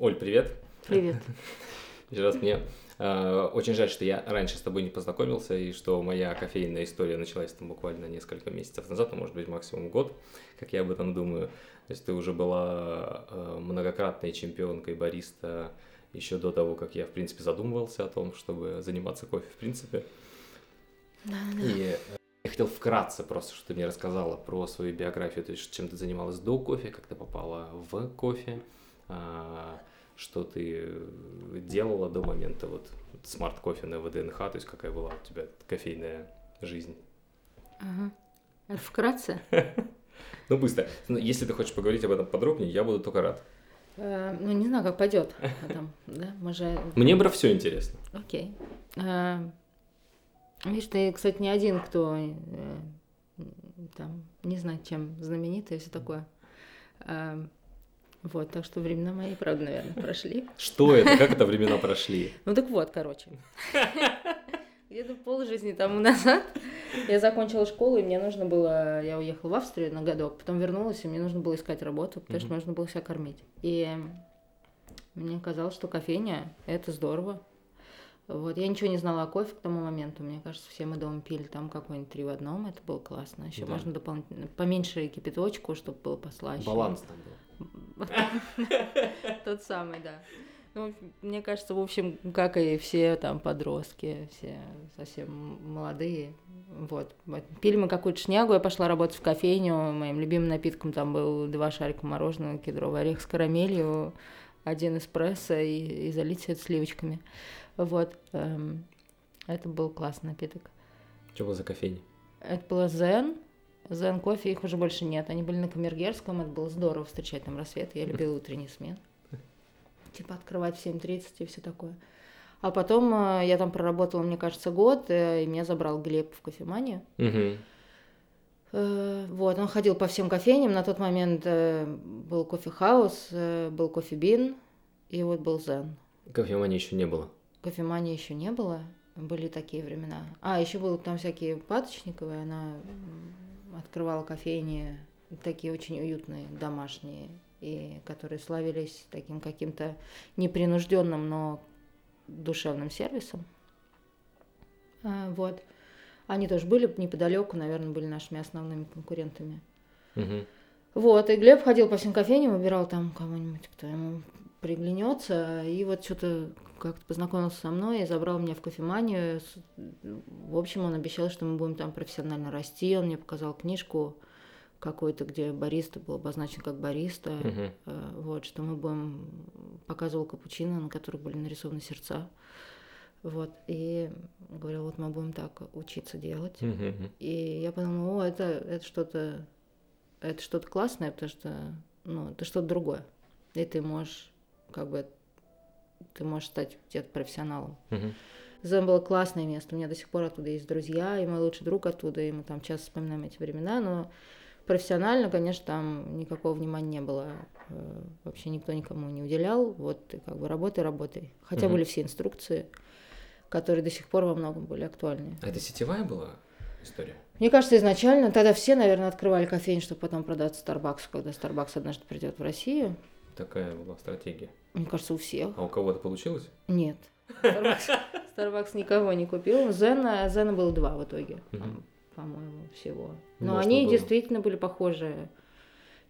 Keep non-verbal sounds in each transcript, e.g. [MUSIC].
Оль, привет. Привет. [LAUGHS] Еще раз мне э, очень жаль, что я раньше с тобой не познакомился, и что моя кофейная история началась там буквально несколько месяцев назад, ну, может быть, максимум год, как я об этом думаю. То есть ты уже была э, многократной чемпионкой бариста еще до того, как я, в принципе, задумывался о том, чтобы заниматься кофе, в принципе. Да, И э, я хотел вкратце просто, что ты мне рассказала про свою биографию, то есть чем ты занималась до кофе, как ты попала в кофе, а, что ты делала до момента вот Smart Coffee на ВДНХ, то есть какая была у тебя кофейная жизнь. Ага. Вкратце? [LAUGHS] Ну, быстро. Ну, если ты хочешь поговорить об этом подробнее, я буду только рад. Э, Ну, не знаю, как пойдет. [LAUGHS] Да, мы же... Мне про все интересно. Окей. Э, Видишь, ты, кстати, не один, кто э, там, не знаю, чем знаменитый и все такое. Вот, так что времена мои, правда, наверное, прошли. Что это? Как это времена прошли? Ну так вот, короче. Где-то полжизни тому назад я закончила школу, и мне нужно было... Я уехала в Австрию на годок, потом вернулась, и мне нужно было искать работу, потому что нужно было себя кормить. И мне казалось, что кофейня — это здорово. Вот. Я ничего не знала о кофе к тому моменту. Мне кажется, все мы дома пили там какой-нибудь три в одном. Это было классно. Еще Да. можно дополнительно поменьше кипяточку, чтобы было послаще. Баланс там был. [LAUGHS] Тот самый, да. Ну, мне кажется, в общем, как и все там подростки, все совсем молодые. Вот. Пили мы какую-то шнягу, я пошла работать в кофейню. Моим любимым напитком там был два шарика мороженого, кедровый орех с карамелью, один эспрессо и, и залить все это сливочками. Вот. эм, Это был классный напиток. Что было за кофейня? Это было Зен. Zen Coffee, их уже больше нет. Они были на Камергерском, это было здорово встречать там рассвет. Я любила утренний смен. Типа открывать в 7.30 и все такое. А потом э, я там проработала, мне кажется, год, э, и меня забрал Глеб в кофеманию. Угу. Э, Вот, он ходил по всем кофейням. На тот момент был Кофе Хаус, был Coffee Bean, и вот был Zen. Кофемании еще не было. Кофемании еще не было, были такие времена. А, еще было там всякие Паточниковые, она открывала кофейни, такие очень уютные, домашние, и которые славились таким каким-то непринужденным, но душевным сервисом. А, вот. Они тоже были неподалеку, наверное, были нашими основными конкурентами. Угу. Вот, и Глеб ходил по всем кофейням, выбирал там кого-нибудь, кто ему приглянется, и вот что-то как-то познакомился со мной и забрал меня в кофеманию. В общем, он обещал, что мы будем там профессионально расти. Он мне показал книжку какую-то, где бариста был обозначен как бариста. Угу. Вот, что мы будем... Показывал капучино, на которых были нарисованы сердца. Вот, и говорил, вот мы будем так учиться делать. Угу. И я подумала, о, это, это что-то это что-то классное, потому что ну, это что-то другое. И ты можешь как бы ты можешь стать где-то профессионалом. Угу. Зен было классное место. У меня до сих пор оттуда есть друзья, и мой лучший друг оттуда, и мы там часто вспоминаем эти времена, но профессионально, конечно, там никакого внимания не было. Э, Вообще никто никому не уделял. Вот ты как бы работай, работай. Хотя Мгм. были все инструкции, которые до сих пор во многом были актуальны. А это сетевая была история? Мне кажется, изначально тогда все, наверное, открывали кофейню, чтобы потом продаться Старбаксу, когда Старбакс однажды придет в Россию. Такая была стратегия. Мне кажется, у всех. А у кого-то получилось? Нет. Starbucks, Starbucks никого не купил. Зена, Зена было два в итоге, по-моему, всего. Но Можно они было. действительно были похожи.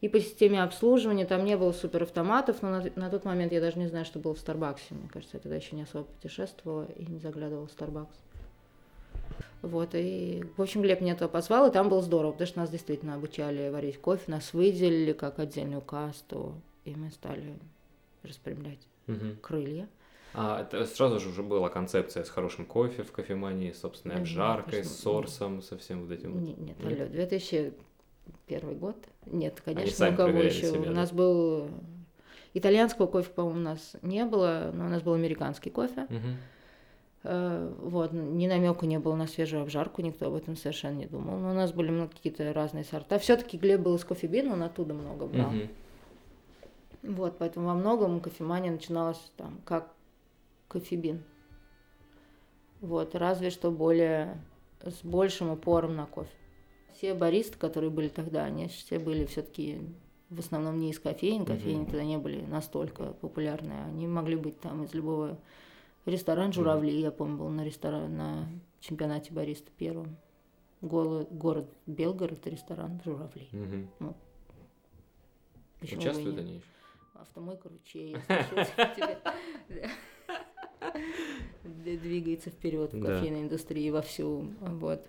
И по системе обслуживания там не было суперавтоматов, но на, на тот момент я даже не знаю, что было в Старбаксе. Мне кажется, я тогда еще не особо путешествовала и не заглядывала в Старбакс. Вот, и, в общем, Глеб меня туда позвал, и там было здорово, потому что нас действительно обучали варить кофе, нас выделили как отдельную касту, и мы стали распрямлять Угу. крылья. А это сразу же уже была концепция с хорошим кофе в кофемании, с собственной Да, обжаркой, конечно, с сорсом, со всем вот этим. Нет, нет, Нет? алло, 2001 год? Нет, конечно, у кого еще? себя, у да? нас был итальянского кофе, по-моему, у нас не было, но у нас был американский кофе. Э, Вот, ни намека не было на свежую обжарку, никто об этом совершенно не думал. Но у нас были какие-то разные сорта. Все-таки Глеб был из кофебин, он оттуда много брал. Мгм. Вот, поэтому во многом кофемания начиналась там как кофебин. Вот, разве что более с большим упором на кофе. Все баристы, которые были тогда, они все были все-таки в основном не из кофеин, кофейни mm-hmm. тогда не были настолько популярны, они могли быть там из любого ресторана «Журавли», mm-hmm. я помню, был на ресторан, на чемпионате бариста первом. Голо, город Белгород, ресторан «Журавли». Mm-hmm. Ну, Участвуют они еще? Автомойка ручей, [LAUGHS] двигается вперед в кофейной индустрии вовсю. Вот.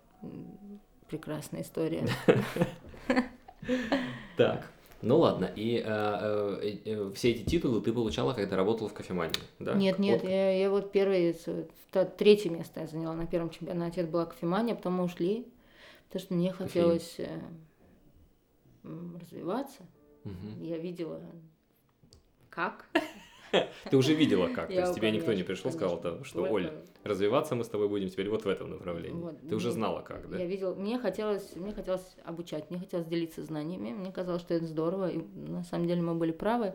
Прекрасная история. [LAUGHS] Так. Ну ладно, и э, э, э, все эти титулы ты получала, когда работала в кофемании, да? Нет, нет, я, я вот первое, третье место я заняла на первом чемпионате, это была кофемания, потом мы ушли, потому что мне хотелось э, развиваться. Угу. Я видела, как. [LAUGHS] Ты уже видела как, то есть тебе никто не пришел, сказал, что, Оль, развиваться мы с тобой будем теперь вот в этом направлении. Ты уже знала как, да? Я видела, мне хотелось, мне хотелось обучать, мне хотелось делиться знаниями, мне казалось, что это здорово, и на самом деле мы были правы.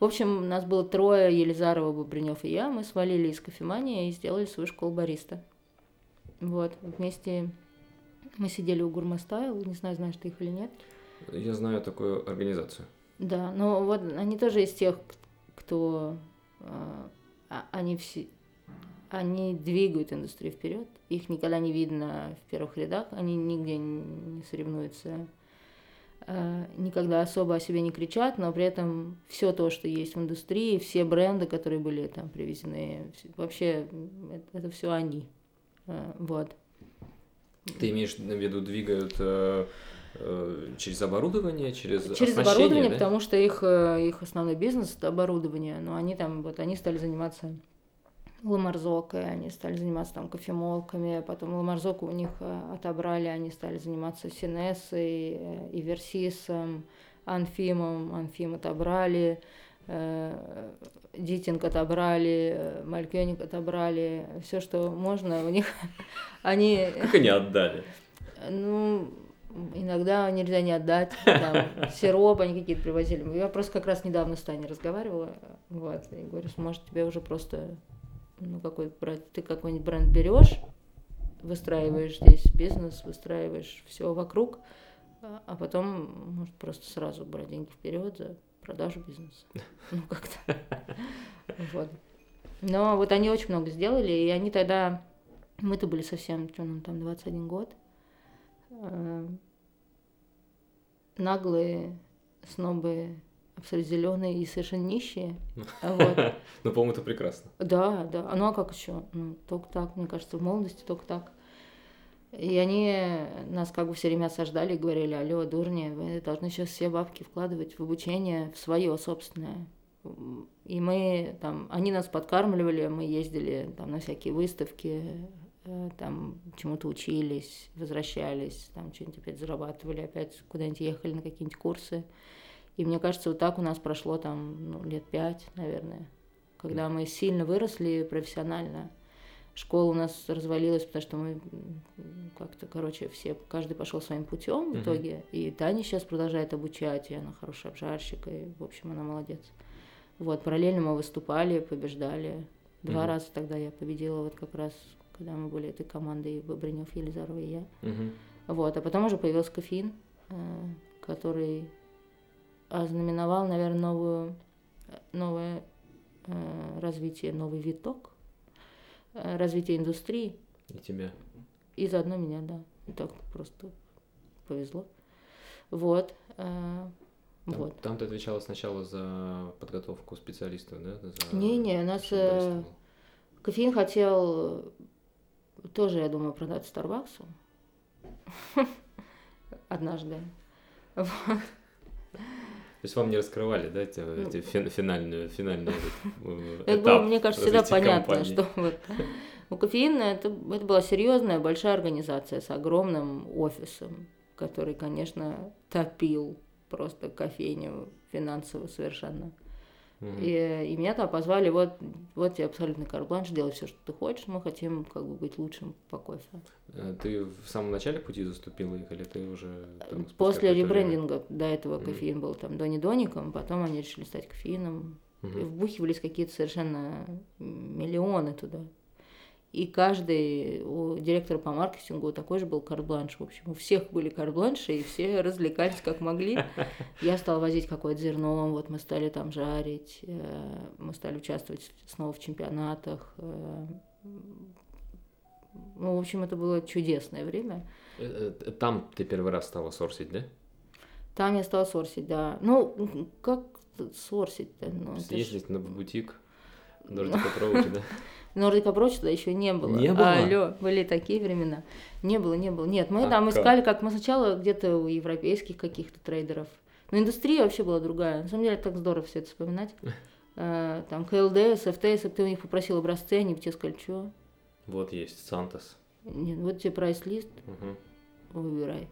В общем, нас было трое, Елизарова, Бобринев и я, мы свалили из кофемании и сделали свою школу бариста. Вот, вместе мы сидели у Гурмастайл, не знаю, знаешь ты их или нет. Я знаю такую организацию. Да, но вот они тоже из тех, кто э, они все они двигают индустрию вперед. Их никогда не видно в первых рядах, они нигде не соревнуются, э, никогда особо о себе не кричат, но при этом все то, что есть в индустрии, все бренды, которые были там привезены, вообще это, это все они. Вот. Ты имеешь в виду двигают Э, через оборудование, через Через оборудование, да? потому что их, э, их основной бизнес – это оборудование. Но они там, вот они стали заниматься ламарзокой, они стали заниматься там кофемолками, потом ламарзоку у них э, отобрали, они стали заниматься Синессой, Иверсисом, Анфимом, Анфим отобрали, Дитинг отобрали, Малькёник отобрали, все, что можно, у них [LAUGHS] они... Как они отдали? Ну, Иногда нельзя не отдать, там, [LAUGHS] сироп они какие-то привозили. Я просто как раз недавно с Таней разговаривала, вот, и говорю, может, тебе уже просто, ну, какой брать, ты какой-нибудь бренд берешь, выстраиваешь здесь бизнес, выстраиваешь все вокруг, а потом, может, просто сразу брать деньги вперед за продажу бизнеса. [LAUGHS] Ну, как-то. Вот. Но вот они очень много сделали, и они тогда, мы-то были совсем, что нам там, 21 год, наглые снобы, абсолютно зеленые и совершенно нищие. [LAUGHS] Вот. [LAUGHS] Ну, по-моему, это прекрасно. Да, да. Ну а как еще? Ну, только так, мне кажется, в молодости только так. И они нас как бы все время осаждали и говорили, алло, дурни, вы должны сейчас все бабки вкладывать в обучение, в свое собственное. И мы там, они нас подкармливали, мы ездили там на всякие выставки, Э, там чему-то учились, возвращались, там что-нибудь опять зарабатывали, опять куда-нибудь ехали на какие-нибудь курсы. И мне кажется, вот так у нас прошло там ну, лет пять, наверное, когда мы сильно выросли профессионально. Школа у нас развалилась, потому что мы как-то, короче, все, каждый пошел своим путем в итоге. И Таня сейчас продолжает обучать, и она хороший обжарщик, и, в общем, она молодец. Вот, параллельно мы выступали, побеждали. Два mm-hmm. раза тогда я победила вот как раз когда мы были этой командой Бобринев, Елизарова и я. Угу. Вот, а потом уже появился кофеин, э, который ознаменовал, наверное, новую, новое э, развитие, новый виток, э, развитие индустрии. И тебя. И заодно меня, да. И так просто повезло. Вот. Там, вот. там ты отвечала сначала за подготовку специалистов, да? Не-не, у нас кофеин хотел тоже, я думаю, продать Старбаксу. [LAUGHS] Однажды. Вот. То есть вам не раскрывали, да, эти, ну, эти финальную, финальную этап Мне кажется, всегда понятно, что вот у кофеина это, это была серьезная большая организация с огромным офисом, который, конечно, топил просто кофейню финансово совершенно. И, и меня там позвали, вот, вот тебе абсолютно карбланш, делай все, что ты хочешь, мы хотим как бы быть лучшим по кофе. Э, ты в самом начале пути заступила их, или ты уже там, После ребрендинга, до этого mm. кофеин был там Дони Доником, потом они решили стать кофеином, mm-hmm. и вбухивались какие-то совершенно миллионы туда. И каждый у директора по маркетингу такой же был карт-бланш. В общем, у всех были карт-бланши, и все развлекались как могли. Я стала возить какое-то зерно, вот мы стали там жарить, э, мы стали участвовать снова в чемпионатах. Э, ну, в общем, это было чудесное время. Э, там ты первый раз стала сорсить, да? Там я стала сорсить, да. Ну, как сорсить-то? Ну, Съездить ж... на бутик, Nordic Approach, да? Nordic Approach тогда еще не было. Не было? Алло, были такие времена. Не было, не было. Нет, мы а там как? искали, как мы сначала где-то у европейских каких-то трейдеров. Но индустрия вообще была другая. На самом деле, так здорово все это вспоминать. [LAUGHS] А, там КЛД, СФТ, если ты у них попросил образцы, они бы тебе сказали, что? Вот есть, Сантос. Нет, вот тебе прайс-лист, угу. выбирай.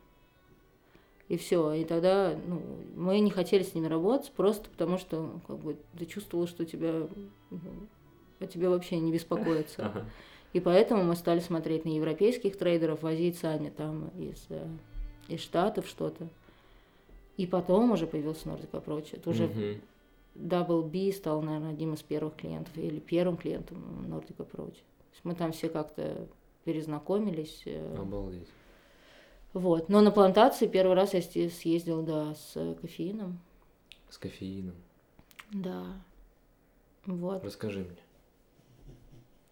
И все. И тогда ну, мы не хотели с ними работать, просто потому что ну, как бы, ты чувствовала, что тебя, о тебе вообще не беспокоятся. Ага. И поэтому мы стали смотреть на европейских трейдеров, возить сами там из, э, из Штатов что-то. И потом уже появился Nordic Approach. Это уже. Double B стал, наверное, одним из первых клиентов или первым клиентом Nordic Approach. Мы там все как-то перезнакомились. Э. Обалдеть. Вот. Но на плантации первый раз я съездил, да, с кофеином. С кофеином. Да. Вот. Расскажи мне.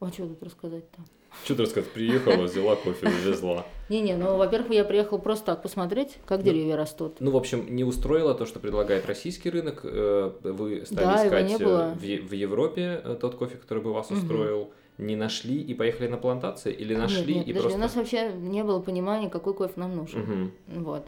А что тут рассказать-то? Что ты рассказать? Приехала, взяла кофе, увезла. Не-не, ну, во-первых, я приехал просто так посмотреть, как деревья растут. Ну, в общем, не устроило то, что предлагает российский рынок. Э, вы стали искать э, в, в Европе э, тот кофе, который бы вас устроил. Не нашли и поехали на плантации? Или нашли нет, нет, и подожди, просто... у нас вообще не было понимания, какой кофе нам нужен. Угу. Вот.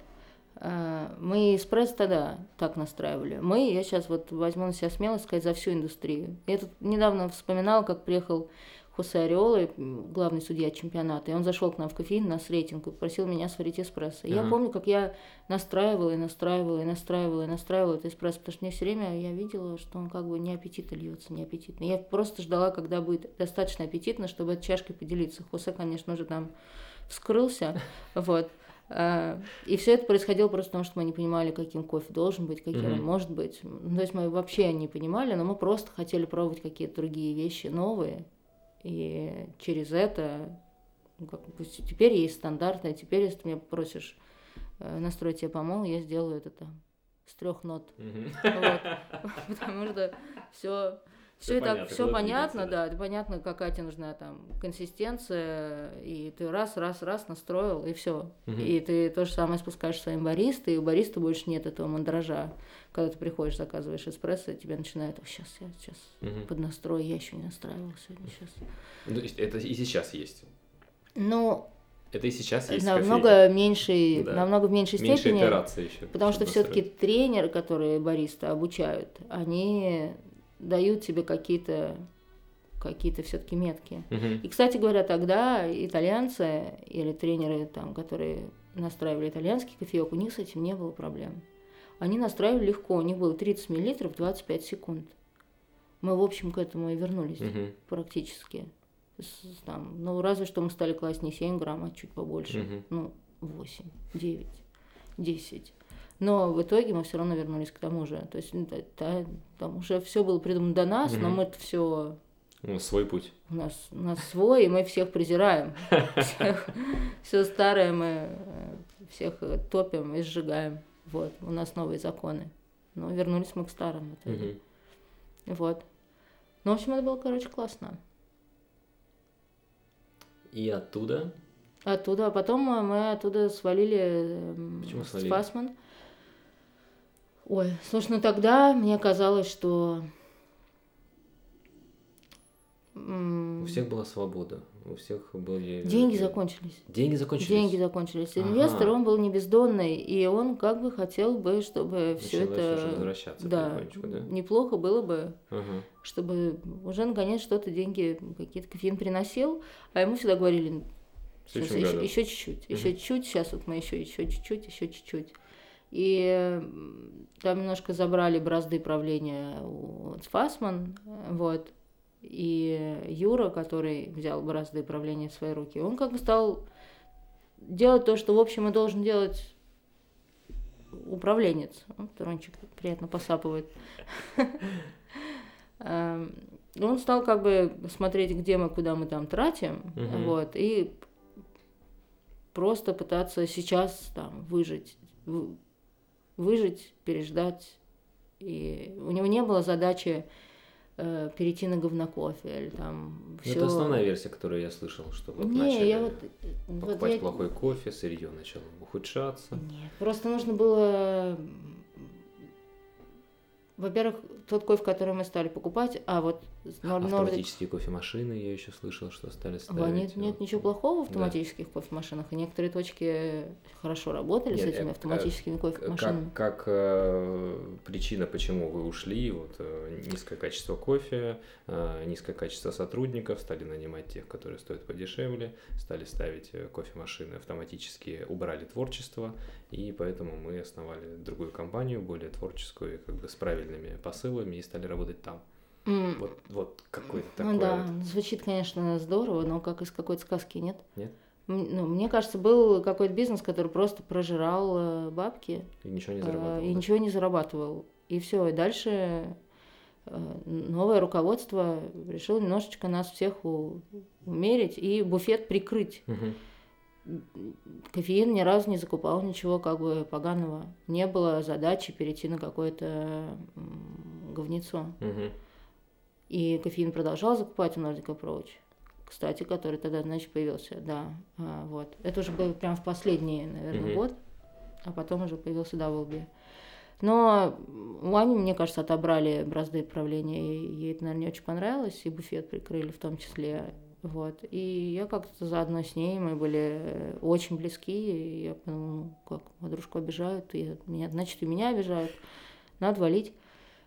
А, мы эспрессо тогда так настраивали. Мы, я сейчас вот возьму на себя смелость сказать за всю индустрию. Я тут недавно вспоминала, как приехал Хосе Ореола, главный судья чемпионата, и он зашел к нам в кофеин на рейтинг и попросил меня сварить эспрессо. Uh-huh. Я помню, как я настраивала и настраивала и настраивала и настраивала этот эспрессо, потому что мне все время я видела, что он как бы не аппетитно льется, не аппетитно. Я просто ждала, когда будет достаточно аппетитно, чтобы этой чашкой поделиться. Хосе, конечно же, там вскрылся, [LAUGHS] вот. А, и все это происходило просто потому, что мы не понимали, каким кофе должен быть, каким mm-hmm. он может быть. Ну, то есть мы вообще не понимали, но мы просто хотели пробовать какие-то другие вещи новые. И через это ну, как бы, теперь есть стандарты, а теперь, если ты меня просишь э, настроить тебе помол, я сделаю это там с трех нот. [LAUGHS] Потому что все все, это все понятно, да, это понятно, какая тебе нужна там консистенция, и ты раз, раз, раз настроил, и все. Угу. И ты то же самое спускаешь своим баристой, и у бариста больше нет этого мандража. Когда ты приходишь, заказываешь эспрессо, тебе начинают, сейчас, я сейчас угу. под настрой, я еще не настраивал сегодня, сейчас. Ну, это и сейчас есть? Ну, это и сейчас есть намного кофейня. меньшей, да. намного в меньшей Меньше степени. еще. Потому что все-таки тренеры, которые бариста обучают, они дают тебе какие-то какие-то все-таки метки. Uh-huh. И, кстати говоря, тогда итальянцы или тренеры, там, которые настраивали итальянский кофеек, у них с этим не было проблем. Они настраивали легко, у них было 30 мл 25 секунд. Мы, в общем, к этому и вернулись uh-huh. практически. С, там, ну, разве что мы стали класть не 7 грамм, а чуть побольше. Uh-huh. Ну, 8, 9, 10. Но в итоге мы все равно вернулись к тому же. То есть да, там уже все было придумано до нас, угу. но мы это все у нас свой путь. У нас, у нас свой, и мы всех презираем. Все старое мы э, всех топим и сжигаем. Вот, у нас новые законы. Но вернулись мы к старым. Вот. Ну, в общем, это было, короче, классно. И оттуда? Оттуда. А потом мы оттуда свалили Почему свалили? с Фасман. Ой, слушай, ну тогда мне казалось, что... У всех была свобода, у всех были... Деньги закончились. Деньги закончились? Деньги закончились. Ага. Инвестор, он был не бездонный, и он как бы хотел бы, чтобы все это... возвращаться да, да? неплохо было бы, ага. чтобы уже наконец что-то деньги, какие-то кофеин приносил, а ему всегда говорили, еще чуть-чуть, еще чуть-чуть, сейчас вот мы еще, еще чуть-чуть, еще чуть-чуть. И там немножко забрали бразды правления у Фасман, вот. И Юра, который взял бразды правления в свои руки, он как бы стал делать то, что, в общем, и должен делать управленец. Вот Рончик приятно посапывает. [LAUGHS] Эм, он стал как бы смотреть, где мы, куда мы там тратим, вот, и просто пытаться сейчас там выжить, вы- выжить, переждать. И у него не было задачи э, перейти на говнокофе или там Ну, все. Это основная версия, которую я слышал, что вот Не, начали я вот, вот покупать я- плохой кофе, сырье начало ухудшаться. Нет, просто нужно было, во-первых, тот кофе, который мы стали покупать, а вот Нор- Автоматические кофемашины, я еще слышал, что стали ставить. Ва, нет, нет вот. ничего плохого в Да. автоматических кофемашинах, и некоторые точки хорошо работали с Нет, этими э, автоматическими К- кофемашинами. Как, как э, причина, почему вы ушли, вот э, низкое качество кофе, э, низкое качество сотрудников, стали нанимать тех, которые стоят подешевле, стали ставить э, кофемашины автоматически, убрали творчество, и поэтому мы основали другую компанию, более творческую, как бы с правильными посылами, и стали работать там. М, Вот, вот какой-то такой Ну да, вот. звучит, конечно, здорово, но как из какой-то сказки, нет? Нет? Ну, мне кажется, был какой-то бизнес, который просто прожирал э, бабки И ничего не э, зарабатывал. и да? ничего не зарабатывал. И все, и дальше э, новое руководство решило немножечко нас всех умерить и буфет прикрыть. Мгм. Кофеин ни разу не закупал ничего как бы поганого. Не было задачи перейти на какое-то говнецо. Мгм. И кофеин продолжал закупать у Nordic Approach. Кстати, который тогда, значит, появился, да. А, вот. Это уже был прям в последний, наверное, Мгм. год. А потом уже появился Даблби. Но у Ани, мне кажется, отобрали бразды правления, и ей это, наверное, не очень понравилось, и буфет прикрыли в том числе. Вот. И я как-то заодно с ней, мы были очень близки, и я подумала, ну, как подружку обижают, и меня, значит, и меня обижают, надо валить.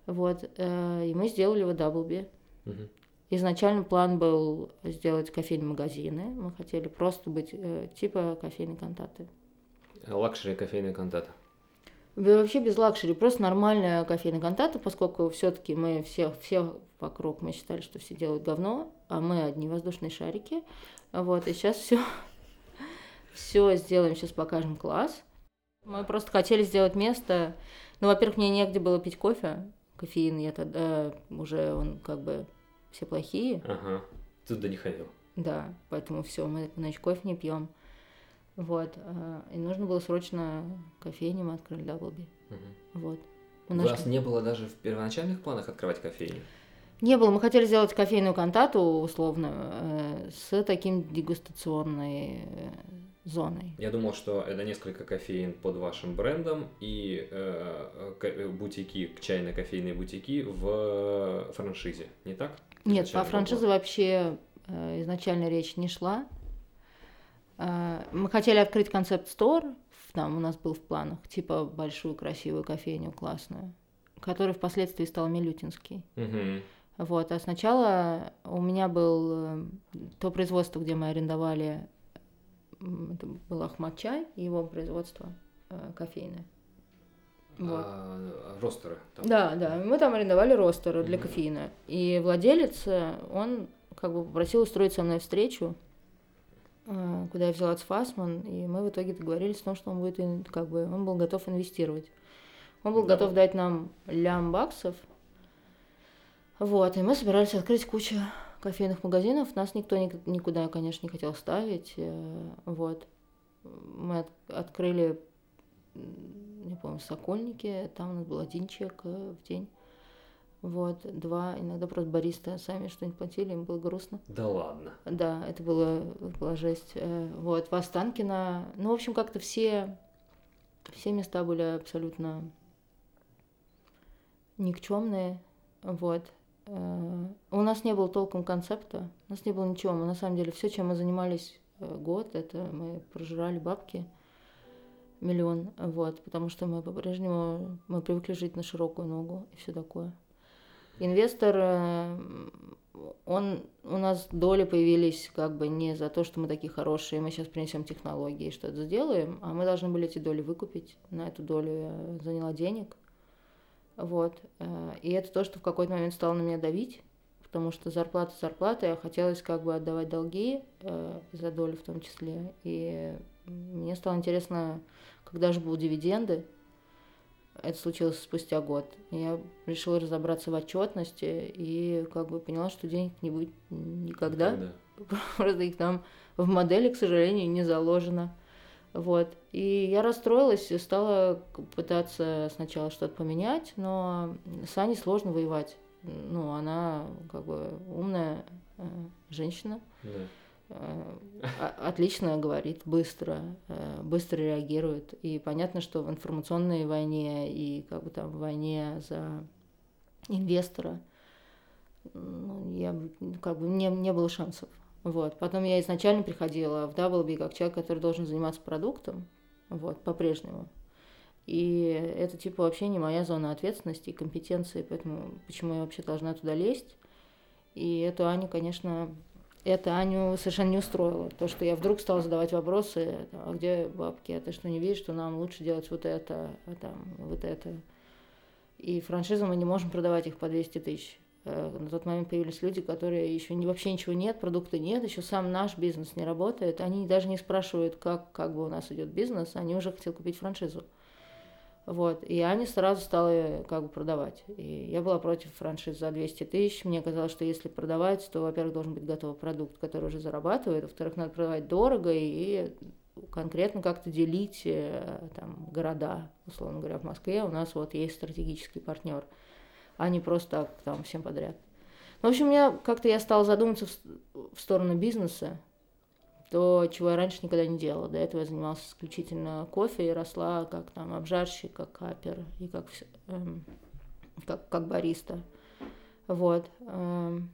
Вот. э, И мы сделали вот Даблби. Изначально план был сделать кофейные магазины. Мы хотели просто быть э, типа кофейной кантаты. Luxury кофейная кантата. Вообще без luxury, просто нормальная кофейная кантата, поскольку все-таки мы все, все вокруг, мы считали, что все делают говно, а мы одни воздушные шарики. Вот, и сейчас все, все сделаем, сейчас покажем класс. Мы просто хотели сделать место. Ну, во-первых, мне негде было пить кофе. Кофеин я тогда уже, он как бы все плохие. Ага. Туда не ходил. Да, поэтому все, мы значит, кофе не пьем. Вот. а, И нужно было срочно кофейню, мы открыли Даблби. Мгм. Вот. У Мы нашли- вас не было даже в первоначальных планах открывать кофейню? Не было, мы хотели сделать кофейную кантату, условно, э, с таким дегустационной э, зоной. Я думал, что это несколько кофеин под вашим брендом и э, э, бутики, чайно-кофейные бутики в франшизе, не так? Нет, Изначально по франшизе было. вообще э, изначально речь не шла. Э, Мы хотели открыть концепт-стор, там у нас был в планах, типа большую красивую кофейню классную, который впоследствии стал Милютинский. Мгм. Вот, а сначала у меня был э, то производство, где мы арендовали, это был Ахмад Чай, его производство э, кофейное. Вот. А, ростеры там. Да, да, мы там арендовали ростеры для Мгм. кофеина. И владелец, э, он как бы попросил устроить со мной встречу, куда я взяла Фасман, и мы в итоге договорились о том, что он будет, как бы, он был готов инвестировать. Он был Да. готов дать нам лям баксов. Вот, и мы собирались открыть кучу кофейных магазинов. Нас никто ник- никуда, конечно, не хотел ставить. э, Вот. Мы от- открыли, не помню, Сокольники. Там у нас был один чек э, в день. Вот, два, иногда просто бариста сами что-нибудь платили, им было грустно. Да ладно. Да, это было, была жесть. Э, Вот, в Останкино, ну, в общем, как-то все, все места были абсолютно никчемные. Вот. Э, У нас не было толком концепта, у нас не было ничего. Мы, на самом деле, все, чем мы занимались э, год, это мы прожирали бабки миллион, вот, потому что мы по-прежнему, мы привыкли жить на широкую ногу и все такое. Инвестор, э, он, у нас доли появились как бы не за то, что мы такие хорошие, мы сейчас принесем технологии и что-то сделаем, а мы должны были эти доли выкупить. На эту долю я заняла денег. Вот. э, И это то, что в какой-то момент стало на меня давить, потому что зарплата зарплата, а хотелось как бы отдавать долги э, за долю в том числе. И мне стало интересно, когда же будут дивиденды. Это случилось спустя год. Я решила разобраться в отчетности и как бы поняла, что денег не будет никогда. Когда? [LAUGHS] Просто их там в модели, к сожалению, не заложено. Вот. И я расстроилась и стала пытаться сначала что-то поменять, но с Аней сложно воевать. Ну, она как бы умная э, женщина, Да. э, отлично говорит, быстро, э, быстро реагирует. И понятно, что в информационной войне и как бы там в войне за инвестора ну, я как бы не, не было шансов. Вот. Потом я изначально приходила в WB как человек, который должен заниматься продуктом, вот, по-прежнему. И это типа вообще не моя зона ответственности и компетенции, поэтому почему я вообще должна туда лезть. И эту Аню, конечно, это Аню совершенно не устроило. То, что я вдруг стала задавать вопросы, а где бабки, а ты что не видишь, что нам лучше делать вот это, а там вот это. И франшизы мы не можем продавать их по 200 тысяч. Э, На тот момент появились люди, которые еще не, вообще ничего нет, продукта нет, еще сам наш бизнес не работает. Они даже не спрашивают, как, как бы у нас идет бизнес, они уже хотели купить франшизу. Вот. И Аня сразу стала э, как бы продавать. И я была против франшиз за 200 тысяч. Мне казалось, что если продавать, то, во-первых, должен быть готовый продукт, который уже зарабатывает, во-вторых, надо продавать дорого и конкретно как-то делить э, там, города. Условно говоря, в Москве у нас вот есть стратегический партнер, а не просто так там всем подряд. Ну, в общем, я как-то я стала задуматься в, в сторону бизнеса, то, чего я раньше никогда не делала. До этого я занималась исключительно кофе и росла как там обжарщик, как капер и как, эм, как, как бариста. Вот. эм.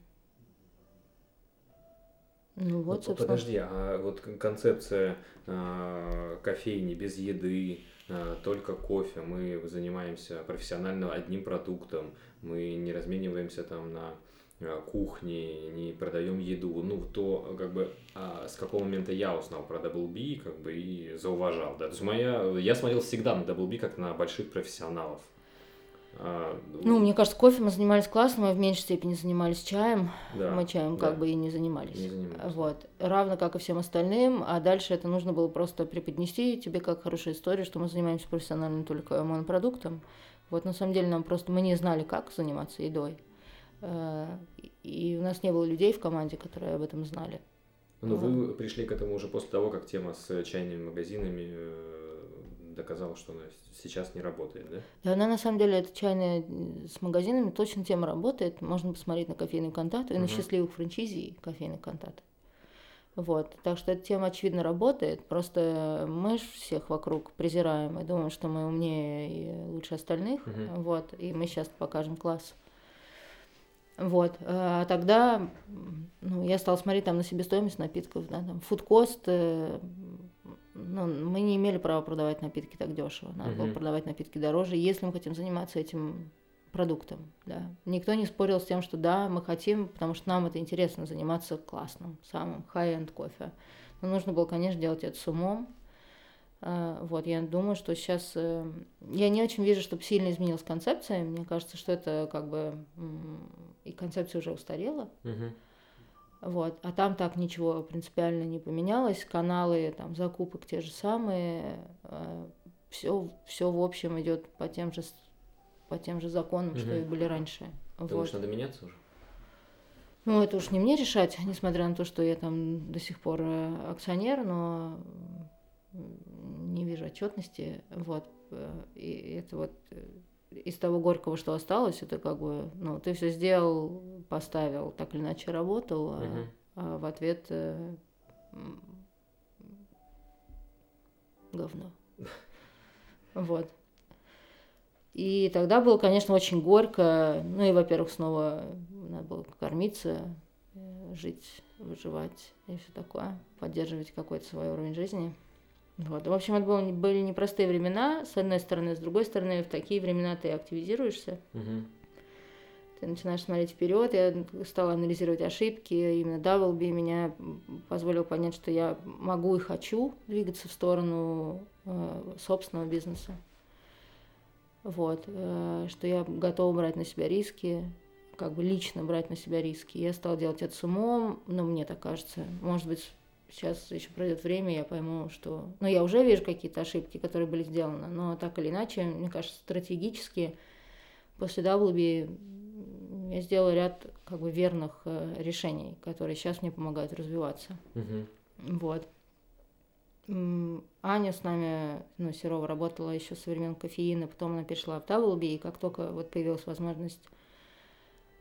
Ну вот, собственно. Подожди, а вот кон- концепция а, кофейни без еды, а, только кофе, мы занимаемся профессионально одним продуктом, мы не размениваемся там на а, кухне, не продаем еду, ну, то как бы а, с какого момента я узнал про Double B, как бы и зауважал, да, то есть моя, я смотрел всегда на Double B как на больших профессионалов. А, Ну, мне кажется, кофе мы занимались классно, мы в меньшей степени занимались чаем. да, мы чаем да, как бы и не занимались. не занимались. Вот. Равно как и всем остальным. А дальше это нужно было просто преподнести тебе как хорошая история, что мы занимаемся профессионально только монопродуктом. Вот на самом деле нам просто мы не знали, как заниматься едой. Э, И у нас не было людей в команде, которые об этом знали. Но вы пришли к этому уже после того, как тема с чайными магазинами э, доказала, что она сейчас не работает, да? И она на самом деле, эта чайная с магазинами, точно тема работает. Можно посмотреть на кофейный контакт и на Мгм. счастливых франчайзи кофейный контакт. Вот. Так что эта тема, очевидно, работает. Просто мы ж всех вокруг презираем и думаем, что мы умнее и лучше остальных. Мгм. Вот. И мы сейчас покажем класс. Вот. А тогда ну, я стала смотреть там на себестоимость напитков, да, там фудкост. э, ну, мы не имели права продавать напитки так дешево. Надо было Мгм. продавать напитки дороже, если мы хотим заниматься этим продуктом. Да. Никто не спорил с тем, что да, мы хотим, потому что нам это интересно заниматься классным, самым high-end кофе. Но нужно было, конечно, делать это с умом. А, Вот, я думаю, что сейчас... э, Я не очень вижу, чтобы сильно изменилась концепция. Мне кажется, что это как бы... И концепция уже устарела. Вот. А там так ничего принципиально не поменялось. Каналы там закупок те же самые. Все, все в общем идет по тем же, по тем же законам, что Мгм. и были раньше. Думаешь, Вот. надо меняться уже? Ну, это уж не мне решать, несмотря на то, что я там до сих пор э, акционер, но не вижу отчетности. Вот. э, И это вот э, из того горького, что осталось, это как бы, ну, ты все сделал, поставил, так или иначе работал, а, Мгм. а в ответ говно. [LAUGHS] Вот. И тогда было, конечно, очень горько. Ну и, во-первых, снова надо было кормиться, э, жить, выживать и все такое, поддерживать какой-то свой уровень жизни. Вот. В общем, это было, были непростые времена, с одной стороны, с другой стороны, в такие времена ты активизируешься, Мгм. ты начинаешь смотреть вперед. Я стала анализировать ошибки. Именно Даблби меня позволил понять, что я могу и хочу двигаться в сторону э, собственного бизнеса. Вот, э, что я готова брать на себя риски, как бы лично брать на себя риски. Я стала делать это с умом, но мне так кажется. Может быть, сейчас еще пройдет время, я пойму, что... Ну, я уже вижу какие-то ошибки, которые были сделаны, но так или иначе, мне кажется, стратегически после WB я сделала ряд как бы верных э, решений, которые сейчас мне помогают развиваться. Мгм. Вот. Аня с нами, ну, Серова работала еще со времен кофеина, потом она перешла в WB, и как только вот появилась возможность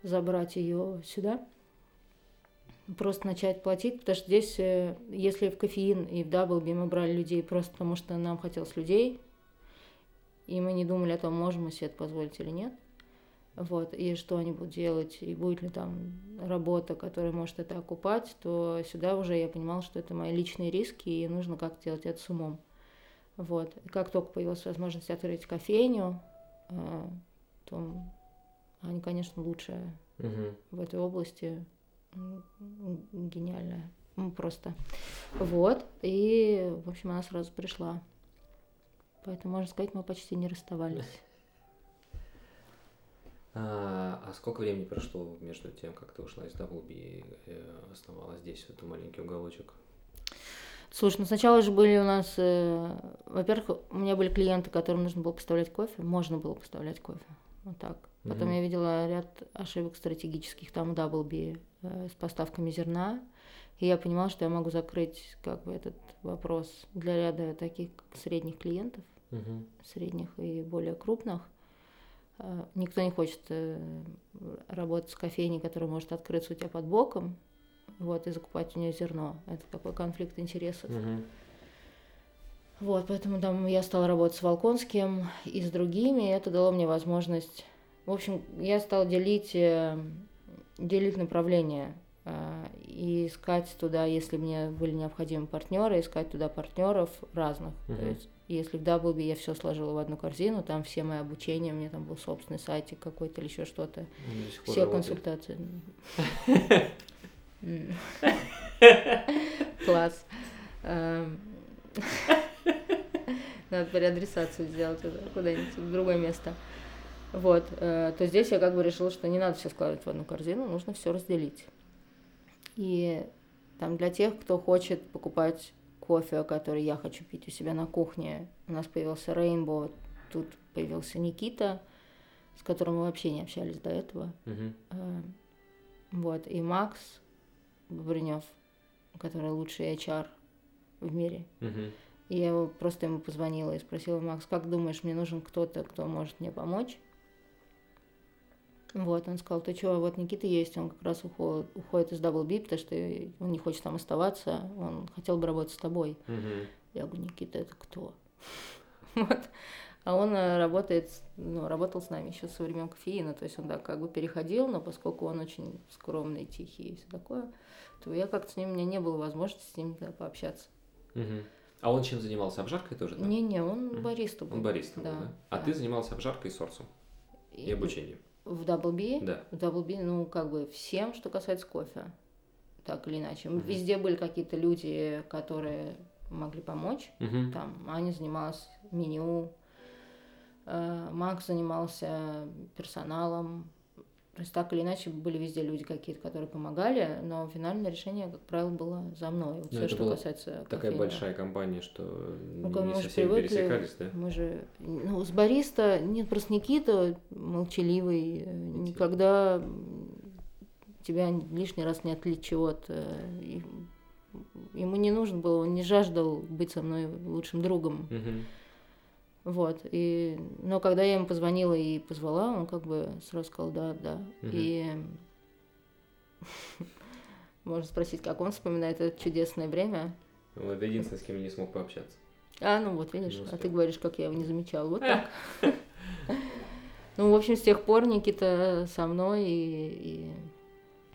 забрать ее сюда, просто начать платить, потому что здесь, э, если в кофеин и в WB мы брали людей просто потому, что нам хотелось людей, и мы не думали о том, можем мы себе это позволить или нет, вот, и что они будут делать, и будет ли там работа, которая может это окупать, то сюда уже я понимала, что это мои личные риски, и нужно как делать это с умом. Вот. И как только появилась возможность открыть кофейню, э, то они, конечно, лучшая Мгм. в этой области, гениальная. Просто. Вот. И, в общем, она сразу пришла. Поэтому, можно сказать, мы почти не расставались. А, а сколько времени прошло между тем, как ты ушла из WB и э, основала здесь вот маленький уголочек? Слушай, ну сначала же были у нас, э, во-первых, у меня были клиенты, которым нужно было поставлять кофе, можно было поставлять кофе, вот так. Потом Мгм. я видела ряд ошибок стратегических, там Даблби э, с поставками зерна, и я понимала, что я могу закрыть как бы этот вопрос для ряда таких средних клиентов, Мгм. средних и более крупных. Э, Никто не хочет э, работать с кофейней, которая может открыться у тебя под боком, вот, и закупать у нее зерно. Это такой конфликт интересов. Мгм. Вот, поэтому там я стала работать с Волконским и с другими, и это дало мне возможность... В общем, я стала делить, э, делить направления и искать туда, если мне были необходимы партнеры, искать туда партнеров разных. То Мгм. Есть, если в WB я все сложила в одну корзину, там все мои обучения, у меня там был собственный сайтик какой-то или еще что-то, пор все работает. консультации. [LAUGHS] Класс. Эм, Надо переадресацию сделать куда-нибудь в другое место. Вот, э, то здесь я как бы решила, что не надо все складывать в одну корзину, нужно все разделить. И там для тех, кто хочет покупать кофе, который я хочу пить у себя на кухне, у нас появился Рейнбо, тут появился Никита, с которым мы вообще не общались до этого. Э, Вот, и Макс Бобринев, который лучший HR в мире. Мгм. И я его- просто ему позвонила и спросила, Макс, как думаешь, мне нужен кто-то, кто может мне помочь? Вот, он сказал, ты что, вот Никита есть, он как раз уходит, уходит из Double B, потому что он не хочет там оставаться, он хотел бы работать с тобой. Мгм. Я говорю, Никита, это кто? [LAUGHS] Вот. А он э, работает, ну, работал с нами еще со времен кофеина, то есть он так как бы переходил, но поскольку он очень скромный, тихий и все такое, то я как-то с ним, у меня не было возможности с ним да, пообщаться. Мгм. А он чем занимался? Обжаркой тоже, да? Не-не, он бариста был. Он бариста был, да? А да. ты занимался обжаркой и сорсом и обучением? В Double B? Да. В Double B, ну, как бы всем, что касается кофе, так или иначе. Мгм. Везде были какие-то люди, которые могли помочь. Мгм. Там Аня занималась меню, э, Макс занимался персоналом. То есть так или иначе были везде люди какие-то, которые помогали, но финальное решение, как правило, было за мной. Вот Ну, все, что касается Такая кофейного. большая компания, что Ну, не мы со всеми привыкли. пересекались, да? Мы же, ну, с бариста, нет, просто Никита молчаливый, э, никогда м, тебя лишний раз не отвлечет. э, Ему не нужен был, он не жаждал быть со мной лучшим другом. Мгм. Вот, и, но когда я ему позвонила и позвала, он как бы сразу сказал да, да. Мгм. И [LAUGHS] можно спросить, как он вспоминает это чудесное время. Ну, Это единственное, с кем я не смог пообщаться. А, ну вот, видишь, Не а ты говоришь, как я его не замечал. Вот так. [LAUGHS] [LAUGHS] Ну, в общем, с тех пор Никита со мной, и,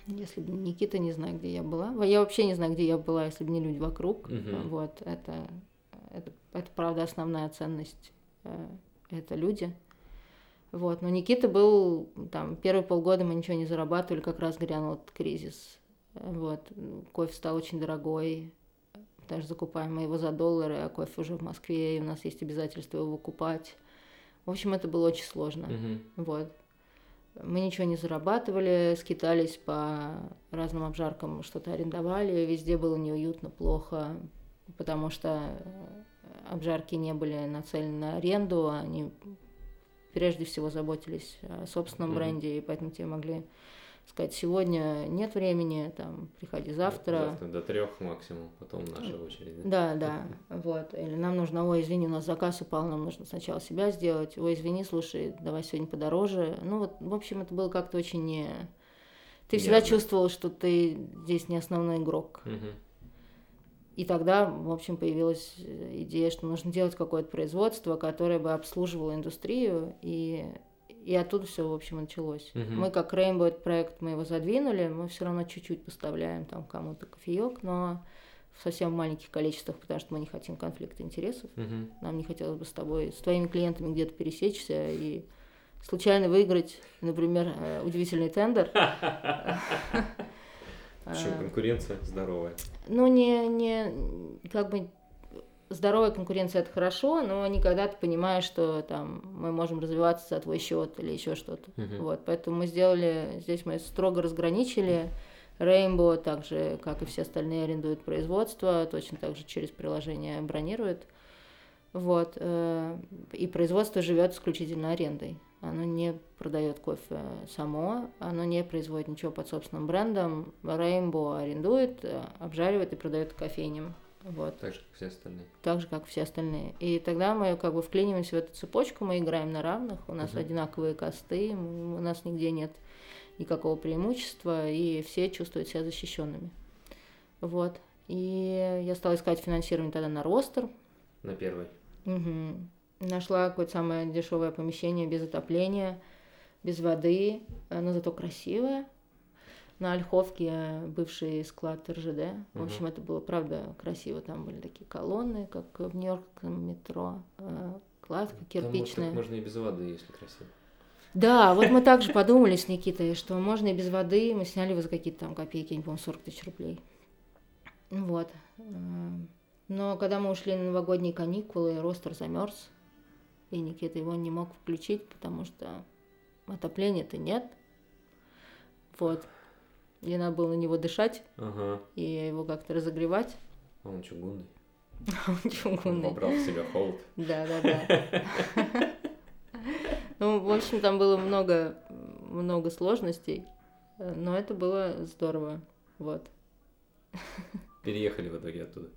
и если бы Никита не знаю, где я была. Я вообще не знаю, где я была, если бы не люди вокруг. Вот, это, это, это правда основная ценность. Э, Это люди. Вот, но Никита был, там, первые полгода мы ничего не зарабатывали, как раз грянул этот кризис. Вот, кофе стал очень дорогой, даже закупаем мы его за доллары, а кофе уже в Москве, и у нас есть обязательство его выкупать. В общем, это было очень сложно. Мгм. Вот. Мы ничего не зарабатывали, скитались по разным обжаркам, что-то арендовали, везде было неуютно, плохо, потому что обжарки не были нацелены на аренду, они прежде всего заботились о собственном mm-hmm. бренде, и поэтому тебе могли сказать, сегодня нет времени, там, приходи завтра. Завтра до трех максимум, потом наша очередь. Да, да, [LAUGHS] вот. Или нам нужно, ой, извини, у нас заказ упал, нам нужно сначала себя сделать. Ой, извини, слушай, давай сегодня подороже. Ну вот, в общем, это было как-то очень не... Ты всегда чувствовал, что ты здесь не основной игрок. Угу. И тогда, в общем, появилась идея, что нужно делать какое-то производство, которое бы обслуживало индустрию, и, и оттуда все, в общем, началось. Угу. Мы как Rainbow этот проект, мы его задвинули, мы все равно чуть-чуть поставляем там кому-то кофеек, но в совсем маленьких количествах, потому что мы не хотим конфликта интересов. Угу. Нам не хотелось бы с тобой, с твоими клиентами где-то пересечься и случайно выиграть, например, э, удивительный тендер. [LAUGHS] Почему конкуренция здоровая? Ну, не, не, как бы здоровая конкуренция это хорошо, но никогда ты понимаешь, что там мы можем развиваться за твой счет или еще что-то. Uh-huh. Вот, поэтому мы сделали, здесь мы строго разграничили. Rainbow, так же, как и все остальные, арендует производство, точно так же через приложение бронирует. Вот, э, и производство живет исключительно арендой. Оно не продает кофе само, оно не производит ничего под собственным брендом. Rainbow арендует, обжаривает и продает кофейням. Вот. Так же, как все остальные. Так же, как все остальные. И тогда мы как бы вклиниваемся в эту цепочку, мы играем на равных, у нас uh-huh. одинаковые косты, у нас нигде нет никакого преимущества, и все чувствуют себя защищенными. Вот. И я стала искать финансирование тогда на ростер. На первый. Угу. Нашла какое-то самое дешевое помещение без отопления, без воды, но зато красивое. На Ольховке бывший склад РЖД. В общем, это было, правда, красиво. Там были такие колонны, как в Нью-Йоркском метро. Э, кладка кирпичная. Там, может, можно и без воды, если красиво. Да, вот мы также подумали с Никитой, что можно и без воды. Мы сняли его за какие-то там копейки, не помню, 40 тысяч рублей. Вот. Э, но когда мы ушли на новогодние каникулы, ростер замерз и Никита его не мог включить, потому что отопления-то нет. Вот. И надо было на него дышать ага. и его как-то разогревать. А он чугунный. [LAUGHS] Он чугунный. Он побрал в себя холод. Да, да, да. [LAUGHS] Ну, в общем, там было много, много сложностей, но это было здорово. Вот. Переехали в итоге оттуда.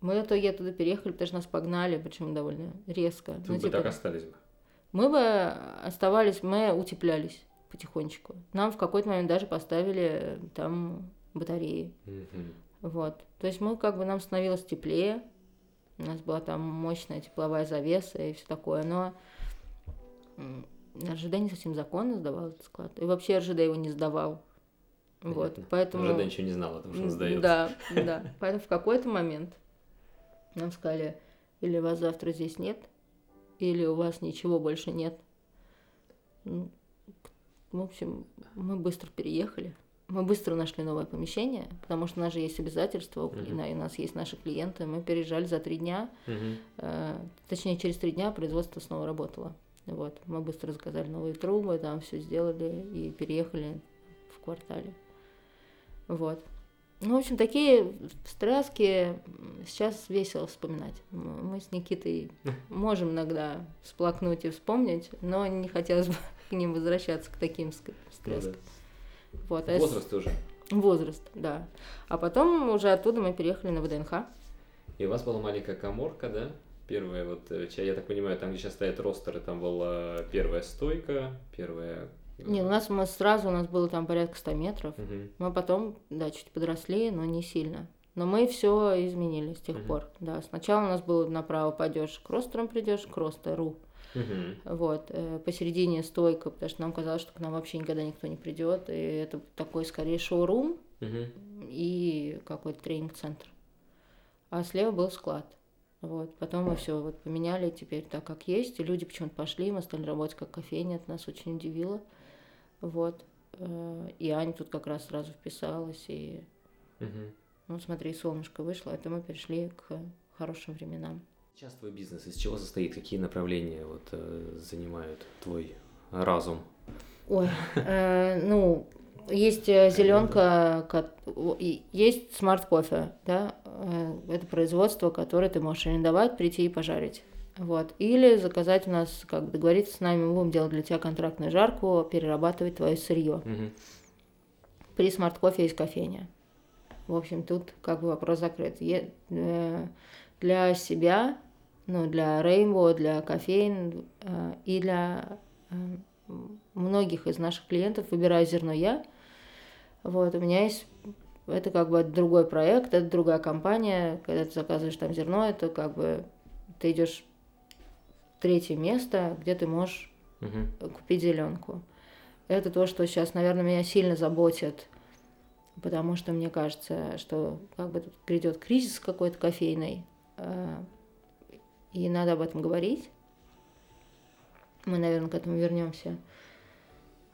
Мы в итоге оттуда переехали, потому что нас погнали, причем довольно резко. Вы ну, бы типа, так остались бы? Мы бы оставались, мы утеплялись потихонечку. Нам в какой-то момент даже поставили там батареи. Вот. То есть мы как бы нам становилось теплее, у нас была там мощная тепловая завеса и все такое, но РЖД не совсем законно сдавал этот склад. И вообще РЖД его не сдавал. Понятно. Вот, поэтому... РЖД ничего не знал о том, что он сдается. Да, да. Поэтому в какой-то момент нам сказали, или вас завтра здесь нет, или у вас ничего больше нет. Ну, в общем, мы быстро переехали. Мы быстро нашли новое помещение, потому что у нас же есть обязательства, и у нас есть наши клиенты. Мы переезжали за три дня, uh-huh. э, точнее через три дня производство снова работало. Вот, мы быстро заказали новые трубы, там все сделали и переехали в квартале. Вот. Ну, в общем, такие страски сейчас весело вспоминать. Мы с Никитой [LAUGHS] можем иногда всплакнуть и вспомнить, но не хотелось бы [LAUGHS] к ним возвращаться, к таким страскам. Ну, да. вот, а Возраст уже. Возраст, да. А потом уже оттуда мы переехали на ВДНХ. И у вас была маленькая коморка, да? Первая вот, э, я так понимаю, там, где сейчас стоят ростеры, там была первая стойка, первая не, у нас мы сразу, у нас было там порядка 100 метров. Угу. Мы потом, да, чуть подросли, но не сильно. Но мы все изменили с тех угу. пор. Да, сначала у нас было направо пойдешь к ростерам придешь, к ростеру. Угу. Вот, э, посередине стойка, потому что нам казалось, что к нам вообще никогда никто не придет. И это такой скорее шоурум угу. и какой-то тренинг-центр. А слева был склад. Вот. Потом мы все вот поменяли теперь так, как есть. И люди почему-то пошли, мы стали работать как кофейня, это нас очень удивило. Вот. Э, и Аня тут как раз сразу вписалась, и угу. ну смотри, солнышко вышло, это мы перешли к хорошим временам. Сейчас твой бизнес из чего состоит? Какие направления вот, э, занимают твой разум? Ой, э, ну, есть зеленка, есть Smart Coffee, да, э, это производство, которое ты можешь арендовать, прийти и пожарить. Вот. Или заказать у нас, как договориться с нами, мы будем делать для тебя контрактную жарку, перерабатывать твое сырье. Мгм. При Smart Coffee есть кофейня. В общем, тут как бы вопрос закрыт. Е- э, для себя, ну, для Rainbow, для кофеин э, и для э, многих из наших клиентов выбираю зерно я. Вот, у меня есть это как бы другой проект, это другая компания. Когда ты заказываешь там зерно, это как бы ты идешь третье место, где ты можешь Мгм. купить зеленку. Это то, что сейчас, наверное, меня сильно заботит, потому что мне кажется, что как бы тут грядет кризис какой-то кофейный, э, и надо об этом говорить. Мы, наверное, к этому вернемся.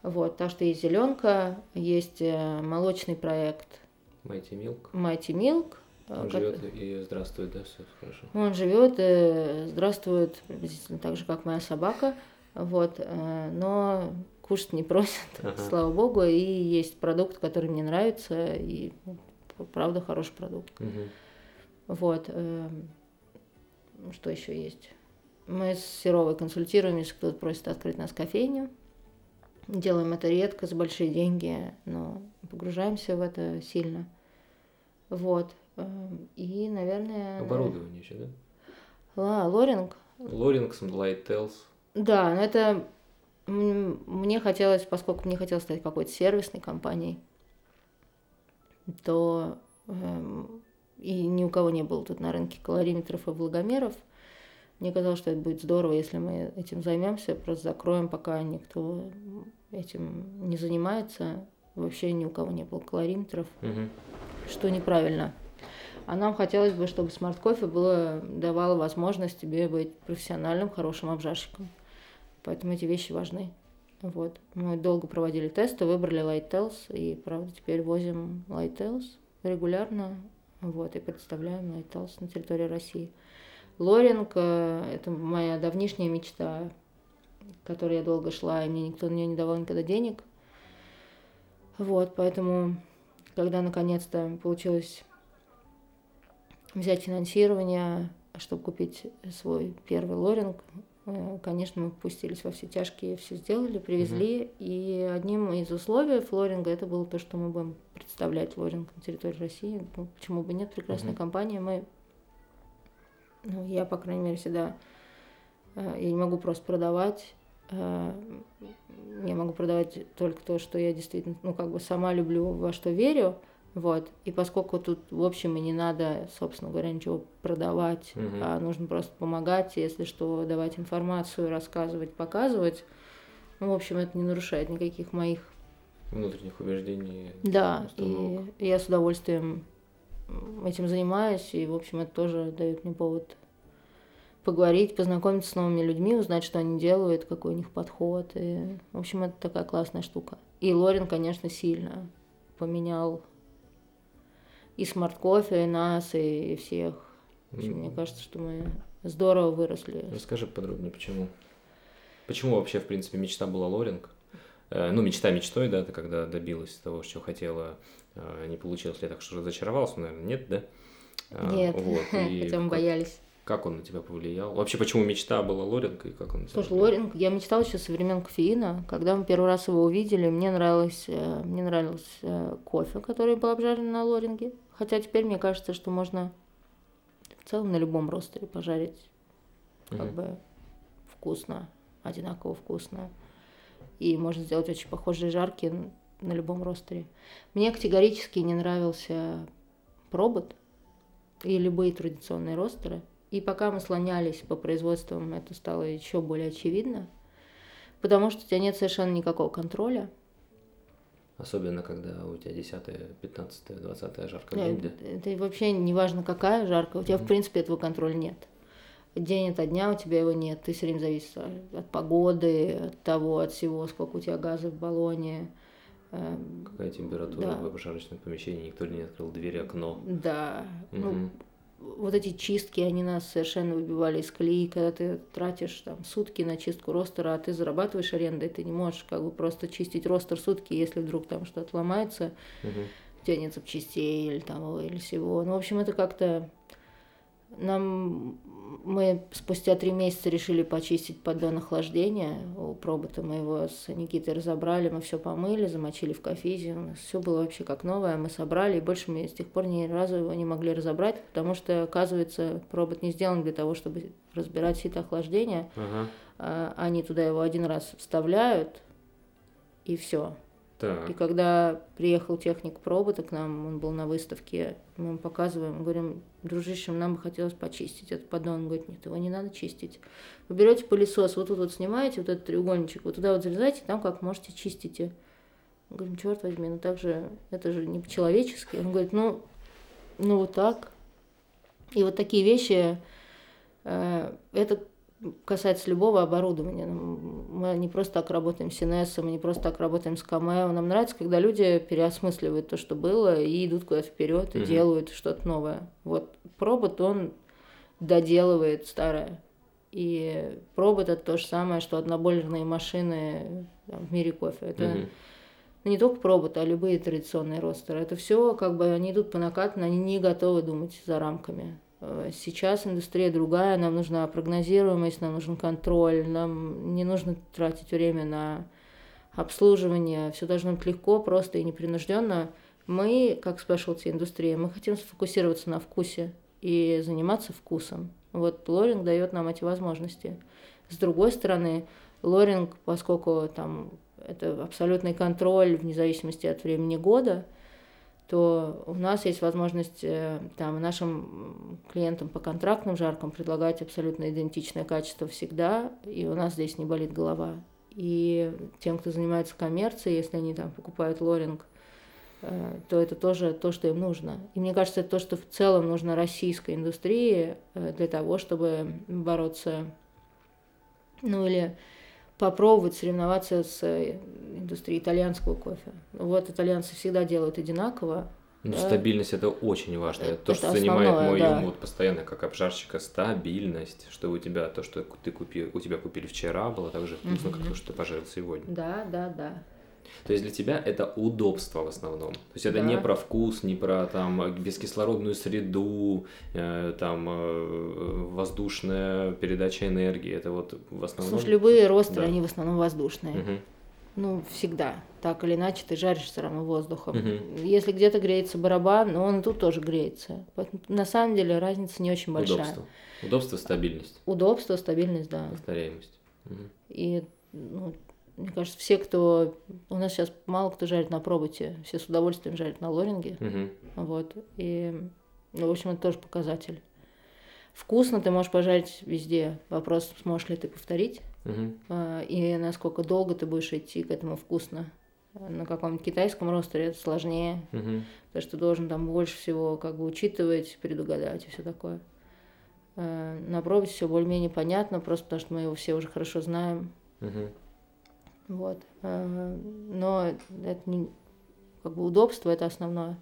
Вот, так что есть зеленка, есть э, молочный проект Mighty Milk. Mighty Milk. Э, Он ко- живет и здравствует, да, все хорошо. он живет, э, здравствует приблизительно так же, как моя собака, вот, э, но кушать не просит, [LAUGHS] Ага. слава богу, и есть продукт, который мне нравится, и ну, правда хороший продукт. Мгм. Вот, э, что еще есть? Мы с Серовой консультируем, если кто-то просит открыть нас кофейню. Делаем это редко, за большие деньги, но погружаемся в это сильно. Вот. Э, И, наверное... Оборудование еще, да? А, лоринг. Лорингс, Light Tells. Да, но это мне хотелось, поскольку мне хотелось стать какой-то сервисной компанией, то эм, и ни у кого не было тут на рынке колориметров и влагомеров. Мне казалось, что это будет здорово, если мы этим займемся, просто закроем, пока никто этим не занимается. Вообще ни у кого не было колориметров Мгм. что неправильно. А нам хотелось бы, чтобы Smart Coffee было, давало возможность тебе быть профессиональным, хорошим обжарщиком. Поэтому эти вещи важны. Вот. Мы долго проводили тесты, выбрали Lighttells, и, правда, теперь возим Lighttells регулярно, вот, и представляем Light Tales на территории России. Лоринг э, – это моя давнишняя мечта, которой я долго шла, и мне никто на нее не давал никогда денег. Вот, поэтому когда наконец-то получилось взять финансирование, чтобы купить свой первый лоринг, э, конечно, мы пустились во все тяжкие, все сделали, привезли. И одним из условий флоринга это было то, что мы будем представлять лоринг на территории России. Ну, почему бы нет, прекрасная Мгм. компания. Мы, ну, я, по крайней мере, всегда, э, я не могу просто продавать. э, Я могу продавать только то, что я действительно, ну, как бы сама люблю, во что верю. Вот. И поскольку тут, в общем, и не надо, собственно говоря, ничего продавать, Мгм. а нужно просто помогать, если что, давать информацию, рассказывать, показывать. Ну, в общем, это не нарушает никаких моих Внутренних убеждений. да, установок. и я с удовольствием этим занимаюсь, и, в общем, это тоже дает мне повод поговорить, познакомиться с новыми людьми, узнать, что они делают, какой у них подход. И, в общем, это такая классная штука. И Loring, конечно, сильно поменял и Smart Coffee, и нас, и всех. В общем, М. мне кажется, что мы здорово выросли. Расскажи подробнее, почему. Почему вообще, в принципе, мечта была Loring? Э, Ну, мечта мечтой, да, ты когда добилась того, что хотела, э, не получилось ли так, что разочаровался, наверное, нет, да? А, Нет, Вот, [LAUGHS] и хотя мы боялись. Как он на тебя повлиял? Вообще, почему мечта была Лоринг и как он на тебя Слушай, повлиял? Лоринг, я мечтала еще со времен кофеина. Когда мы первый раз его увидели, мне нравилось, э, мне нравился кофе, который был обжарен на лоринге. Хотя теперь мне кажется, что можно в целом на любом ростере пожарить как Мгм. бы вкусно, одинаково вкусно. И можно сделать очень похожие жарки на любом ростере. Мне категорически не нравился пробот и любые традиционные ростеры. И пока мы слонялись по производствам, это стало еще более очевидно. Потому что у тебя нет совершенно никакого контроля. Особенно, когда у тебя 10 15 20 жарко в Э, да? Это вообще не важно, какая жарка. У тебя, в Мгм. принципе, этого контроля нет. День ото дня у тебя его нет. Ты все время зависишь от погоды, от того, от всего, сколько у тебя газа в баллоне. Эм, Какая температура Да. в обжарочном помещении, никто не открыл дверь, окно. Да. Ну, Мгм. Вот эти чистки, они нас совершенно выбивали из колеи, когда ты тратишь там сутки на чистку ростера, а ты зарабатываешь арендой, ты не можешь как бы просто чистить ростер сутки, если вдруг там что-то ломается, угу. у тебя нет запчастей или там или всего. Ну, в общем, это как-то нам мы спустя три месяца решили почистить поддон охлаждения у пробота. Мы его с Никитой разобрали, мы все помыли, замочили в кофизе. У нас все было вообще как новое, мы собрали, и больше мы с тех пор ни разу его не могли разобрать, потому что, оказывается, пробот не сделан для того, чтобы разбирать сито охлаждения. Uh-huh. Они туда его один раз вставляют, и все. Так. И когда приехал техник пробота к нам, он был на выставке, мы ему показываем, говорим, дружище, нам бы хотелось почистить этот поддон. Он говорит, нет, его не надо чистить. Вы берете пылесос, вот тут вот снимаете вот этот треугольничек, вот туда вот залезаете, там как можете чистите. Мы говорим, черт возьми, ну так же, это же не по-человечески. Он говорит, ну, ну вот так. И вот такие вещи, э, это касается любого оборудования. Мы не просто так работаем с Инессом, мы не просто так работаем с Камео. Нам нравится, когда люди переосмысливают то, что было, и идут куда-то вперед и mm делают что-то новое. Вот пробот, он доделывает старое. И пробот это то же самое, что однобойлерные машины там, в мире кофе. Это ну, не только пробот, а любые традиционные ростеры. Это все как бы они идут по накатанной, они не готовы думать за рамками. Э, сейчас индустрия другая, нам нужна прогнозируемость, нам нужен контроль, нам не нужно тратить время на обслуживание, все должно быть легко, просто и непринужденно. Мы, как спешлти индустрия, мы хотим сфокусироваться на вкусе и заниматься вкусом. Вот лоринг дает нам эти возможности. С другой стороны, лоринг, поскольку там это абсолютный контроль вне зависимости от времени года – то у нас есть возможность э, там, нашим клиентам по контрактным жаркам предлагать абсолютно идентичное качество всегда, и у нас здесь не болит голова. И тем, кто занимается коммерцией, если они там покупают лоринг, э, то это тоже то, что им нужно. И мне кажется, это то, что в целом нужно российской индустрии э, для того, чтобы бороться, ну или попробовать соревноваться с э, индустрией итальянского кофе. Вот итальянцы всегда делают одинаково. Ну, да. стабильность это очень важно. Это, то, что занимает мой да. ум вот постоянно как обжарщика, стабильность, что у тебя то, что ты купил, у тебя купили вчера, было так же вкусно, угу. как то, что ты пожарил сегодня. Да, да, да. То есть для тебя это удобство в основном. То есть это да. не про вкус, не про там бескислородную среду, э, там э, воздушная передача энергии. Это вот в основном. Слушай, любые ростеры, да. они в основном воздушные. Угу. Ну, всегда. Так или иначе, ты жаришь все равно воздухом. Угу. Если где-то греется барабан, но он и тут тоже греется. На самом деле разница не очень большая. Удобство. Удобство, стабильность. Удобство, стабильность, да. Повторяемость. Угу. И ну, мне кажется, все, кто... У нас сейчас мало кто жарит на проботе, все с удовольствием жарят на лоринге. Угу. Вот. И, ну, в общем, это тоже показатель. Вкусно ты можешь пожарить везде. Вопрос, сможешь ли ты повторить, угу. и насколько долго ты будешь идти к этому вкусно. На каком-нибудь китайском ростере это сложнее, угу. потому что ты должен там больше всего как бы учитывать, предугадать и все такое. А, на пробе все более-менее понятно, просто потому что мы его все уже хорошо знаем. Угу. Вот. Э, но это не как бы удобство это основное.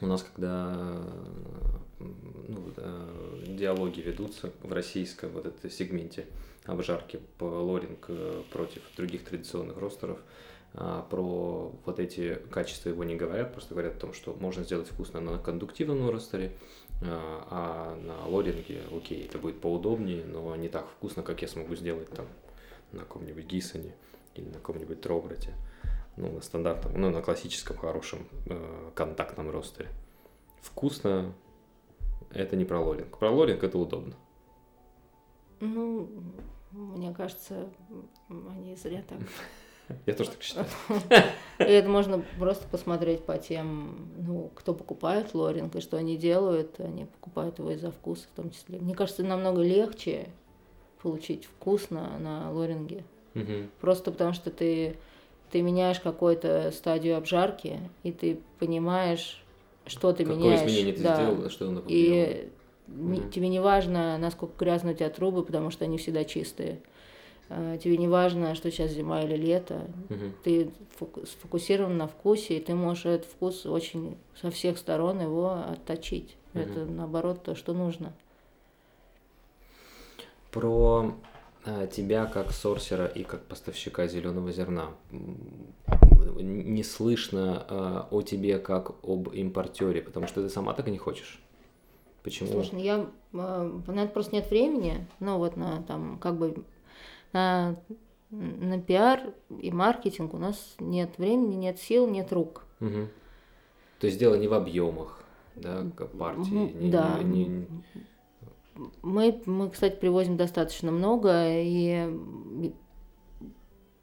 У нас, когда ну, диалоги ведутся в российском вот этом сегменте обжарки по лоринг э, против других традиционных ростеров, а, про вот эти качества его не говорят, просто говорят о том, что можно сделать вкусно на кондуктивном ростере, а, а на лоринге, окей, это будет поудобнее, но не так вкусно, как я смогу сделать там на каком-нибудь Гисоне или на каком-нибудь Тробрате, ну, на стандартном, ну, на классическом хорошем э, контактном ростере. Вкусно это не про лоринг. Про лоринг это удобно. Ну, мне кажется, они зря так. [LAUGHS] Я тоже так считаю. [LAUGHS] И это можно просто посмотреть по тем, ну, кто покупает лоринг и что они делают. Они покупают его из-за вкуса в том числе. Мне кажется, намного легче получить вкусно на лоринге. Угу. Просто потому что ты, ты меняешь какую-то стадию обжарки, и ты понимаешь, что ты Какое меняешь. Какое изменение ты да. сделал, что оно И угу. тебе не важно, насколько грязные у тебя трубы, потому что они всегда чистые. э, тебе не важно, что сейчас зима или лето, Мгм. ты фоку- сфокусирован на вкусе, и ты можешь этот вкус очень со всех сторон его отточить. Мгм. Это наоборот то, что нужно. Про э, тебя как сорсера и как поставщика зеленого зерна. Не слышно э, о тебе как об импортере, потому что ты сама так и не хочешь. Почему? Слушай, ну я, э, на это просто нет времени, ну вот на там как бы на, на пиар и маркетинг у нас нет времени, нет сил, нет рук. Мгм. То есть дело не в объемах, да, как партии. М, не- да. не- не- Мы, мы, кстати, привозим достаточно много, и,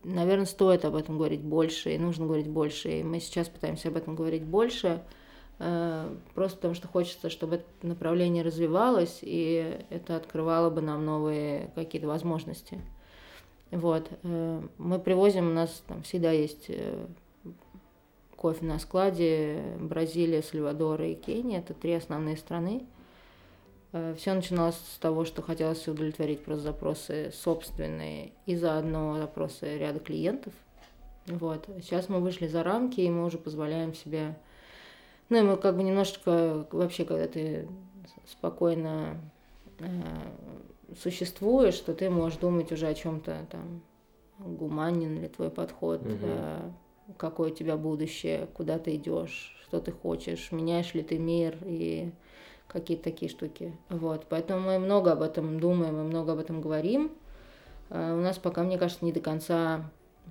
наверное, стоит об этом говорить больше, и нужно говорить больше. И мы сейчас пытаемся об этом говорить больше, э, просто потому что хочется, чтобы это направление развивалось, и это открывало бы нам новые какие-то возможности. Вот. э, Мы привозим, у нас там всегда есть э, кофе на складе, Бразилия, Сальвадор и Кения, это три основные страны. Все начиналось с того, что хотелось удовлетворить просто запросы собственные и заодно запросы ряда клиентов. Вот. Сейчас мы вышли за рамки, и мы уже позволяем себе... Ну, и мы как бы немножечко... Вообще, когда ты спокойно э, существуешь, что ты можешь думать уже о чем-то там гуманен ли твой подход, Мгм. э, какое у тебя будущее, куда ты идешь, что ты хочешь, меняешь ли ты мир и какие-то такие штуки. Вот, поэтому мы много об этом думаем, мы много об этом говорим. А У нас пока, мне кажется, не до конца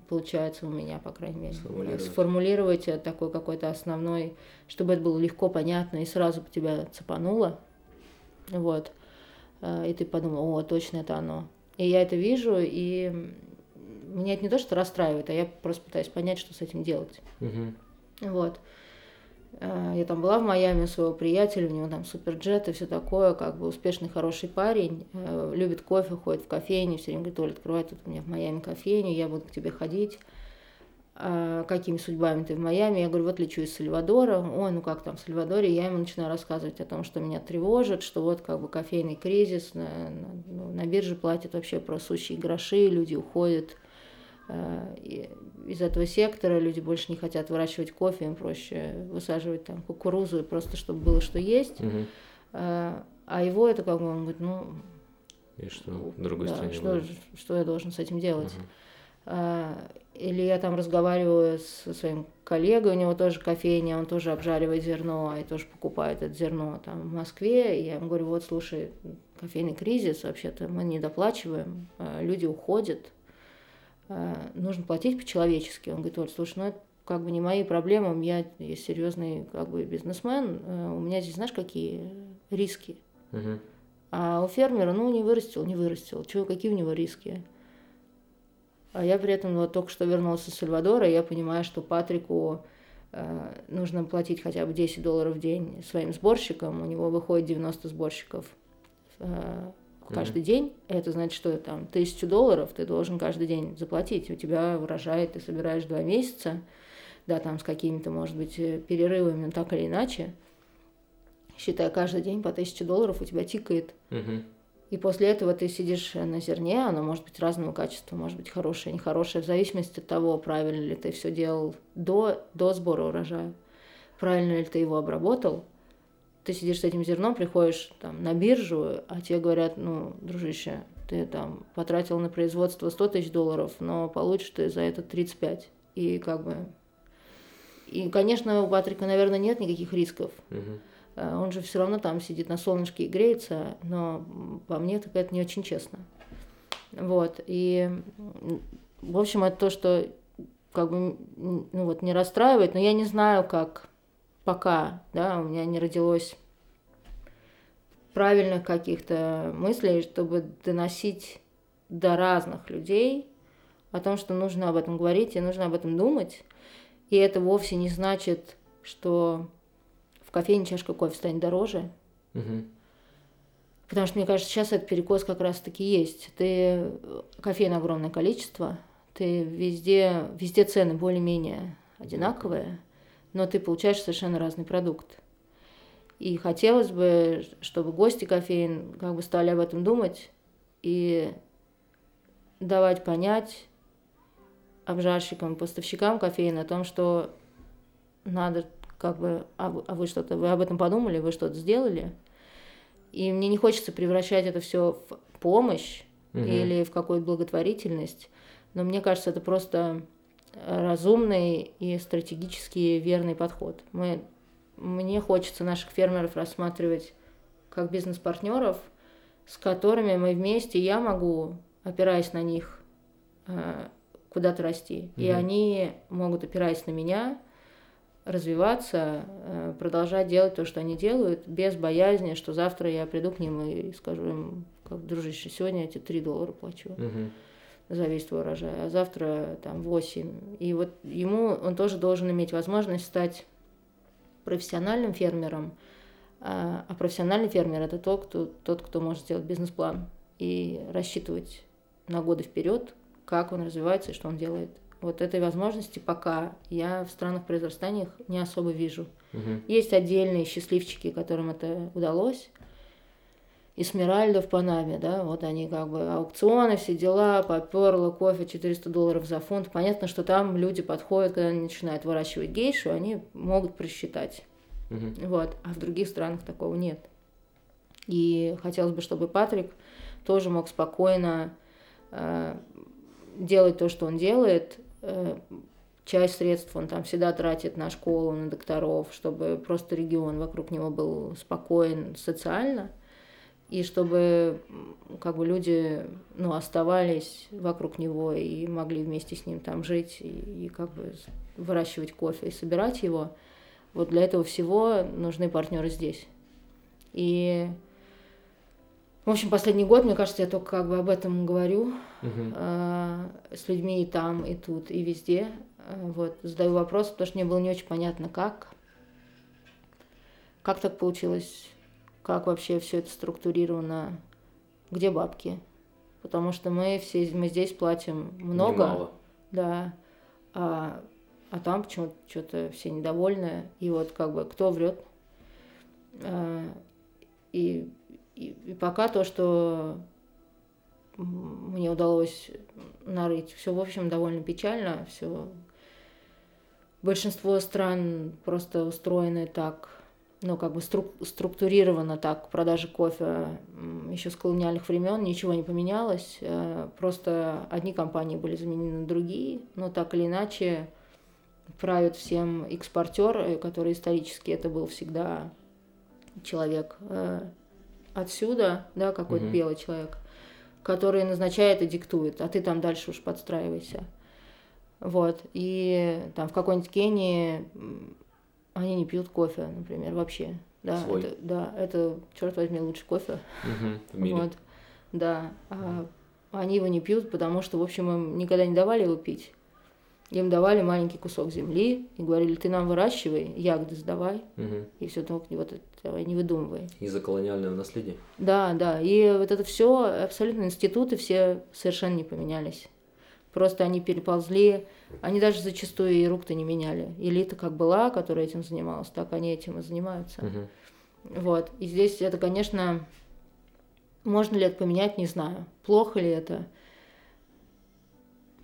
получается у меня, по крайней мере, Сформулировать. сформулировать такой какой-то основной, чтобы это было легко, понятно и сразу бы тебя цепануло. Вот. А, И ты подумал, о, точно это оно. И я это вижу, и меня это не то, что расстраивает, а я просто пытаюсь понять, что с этим делать. Мгм. Вот. Э, Я там была в Майами у своего приятеля, у него там суперджет и все такое, как бы успешный, хороший парень, э, любит кофе, ходит в кофейню, все время говорит, Оля, открывай тут у меня в Майами кофейню, я буду к тебе ходить. «А какими судьбами ты в Майами? Я говорю, вот лечу из Сальвадора. Ой, ну как там в Сальвадоре? Я ему начинаю рассказывать о том, что меня тревожит, что вот как бы кофейный кризис, на, на- ну, на бирже платят вообще про сущие гроши, люди уходят из этого сектора, люди больше не хотят выращивать кофе, им проще высаживать там кукурузу, просто чтобы было что есть. Э, А его это как бы, он говорит, ну, И что в другой да, стране что, будет? что я должен с этим делать? А, Или я там разговариваю со своим коллегой, у него тоже кофейня, он тоже обжаривает зерно и тоже покупает это зерно там в Москве. И я ему говорю, вот слушай, кофейный кризис, вообще-то мы не доплачиваем, а, люди уходят, а, нужно платить по-человечески. Он говорит, Оль, слушай, ну это как бы не мои проблемы, меня есть серьезный как бы бизнесмен, а, у меня здесь знаешь какие риски. Мгм. А у фермера, ну, не вырастил, не вырастил. Чего, какие у него риски? А я при этом вот только что вернулся из Сальвадора, и я понимаю, что Патрику э, нужно платить хотя бы 10 долларов в день своим сборщикам. У него выходит 90 сборщиков э, каждый день. Это значит, что там тысячу долларов ты должен каждый день заплатить. У тебя урожай ты собираешь два месяца, да, там с какими-то, может быть, э, перерывами, но так или иначе. Считай, каждый день по тысяче долларов у тебя тикает. Мгм. И после этого ты сидишь на зерне, оно может быть разного качества, может быть хорошее, нехорошее, в зависимости от того, правильно ли ты все делал до, до сбора урожая, правильно ли ты его обработал. Ты сидишь с этим зерном, приходишь там на биржу, а тебе говорят, ну, дружище, ты там потратил на производство 100 тысяч долларов, но получишь ты за это 35. И как бы... И, конечно, у Патрика, наверное, нет никаких рисков. Э, Он же все равно там сидит на солнышке и греется, но по мне так это не очень честно. Вот. И, в общем, это то, что как бы ну, вот, не расстраивает, но я не знаю, как пока, да, у меня не родилось правильных каких-то мыслей, чтобы доносить до разных людей о том, что нужно об этом говорить и нужно об этом думать. И это вовсе не значит, что в кофейне чашка кофе станет дороже. Мгм. Потому что, мне кажется, сейчас этот перекос как раз-таки есть. Ты кофеин огромное количество, ты везде, везде цены более-менее одинаковые, но ты получаешь совершенно разный продукт. И хотелось бы, чтобы гости кофеин как бы стали об этом думать и давать понять обжарщикам, поставщикам кофеин о том, что надо как бы, а вы, а вы что-то, вы об этом подумали, вы что-то сделали? И мне не хочется превращать это все в помощь угу. или в какую-то благотворительность, но мне кажется, это просто разумный и стратегически верный подход. Мы, мне хочется наших фермеров рассматривать как бизнес-партнеров, с которыми мы вместе, я могу, опираясь на них, э, куда-то расти. Mm-hmm. И они могут, опираясь на меня, развиваться, э, продолжать делать то, что они делают, без боязни, что завтра я приду к ним и скажу им, как, дружище, сегодня я тебе 3 доллара плачу. Mm-hmm за весь твой урожай, а завтра там 8. И вот ему он тоже должен иметь возможность стать профессиональным фермером, а, а профессиональный фермер это тот, кто, тот, кто может сделать бизнес-план и рассчитывать на годы вперед, как он развивается и что он делает. Вот этой возможности пока я в странах произрастания не особо вижу. Угу. Есть отдельные счастливчики, которым это удалось, Эсмеральда в Панаме, да, вот они как бы аукционы, все дела, поперло, кофе 400 долларов за фунт. Понятно, что там люди подходят, когда они начинают выращивать гейшу, они могут просчитать. Угу. Вот, а в других странах такого нет. И хотелось бы, чтобы Патрик тоже мог спокойно э, делать то, что он делает. Э, часть средств он там всегда тратит на школу, на докторов, чтобы просто регион вокруг него был спокоен социально и чтобы как бы люди ну, оставались вокруг него и могли вместе с ним там жить и, и как бы выращивать кофе и собирать его. Вот для этого всего нужны партнеры здесь. И в общем, последний год, мне кажется, я только как бы об этом говорю uh-huh. э, с людьми и там, и тут, и везде. Э, вот, задаю вопрос, потому что мне было не очень понятно, как. Как так получилось как вообще все это структурировано, где бабки. Потому что мы все мы здесь платим много. Немало. Да. А, а там почему-то что-то все недовольны. И вот как бы кто врет. А, и, и, и пока то, что мне удалось нарыть, все в общем довольно печально, все большинство стран просто устроены так, ну, как бы струк структурировано так, продажи кофе еще с колониальных времен, ничего не поменялось, э, просто одни компании были заменены на другие, но так или иначе правит всем экспортер, который исторически это был всегда человек э, отсюда, да, какой-то угу. белый человек, который назначает и диктует, а ты там дальше уж подстраивайся. Вот, и там в какой-нибудь Кении они не пьют кофе, например, вообще. Да, Свой. это, да, это, черт возьми, лучший кофе. Угу, в [LAUGHS] мире. Вот, да. А они его не пьют, потому что, в общем, им никогда не давали его пить. Им давали маленький кусок земли и говорили, ты нам выращивай, ягоды сдавай, угу. и все только вот это не выдумывай. Из-за колониального наследия? Да, да. И вот это все, абсолютно институты все совершенно не поменялись. Просто они переползли, они даже зачастую и рук-то не меняли. Элита как была, которая этим занималась, так они этим и занимаются. Угу. Вот. И здесь это, конечно, можно ли это поменять, не знаю. Плохо ли это?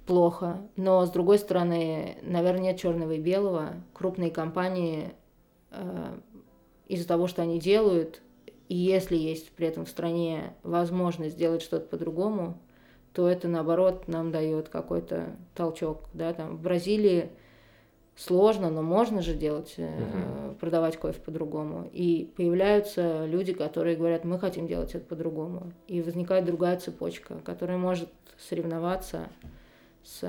Плохо. Но, с другой стороны, наверное, нет черного и белого. Крупные компании э, из-за того, что они делают, и если есть при этом в стране возможность сделать что-то по-другому, то это наоборот нам дает какой-то толчок, да, там в Бразилии сложно, но можно же делать, угу. продавать кофе по-другому. И появляются люди, которые говорят, мы хотим делать это по-другому. И возникает другая цепочка, которая может соревноваться с,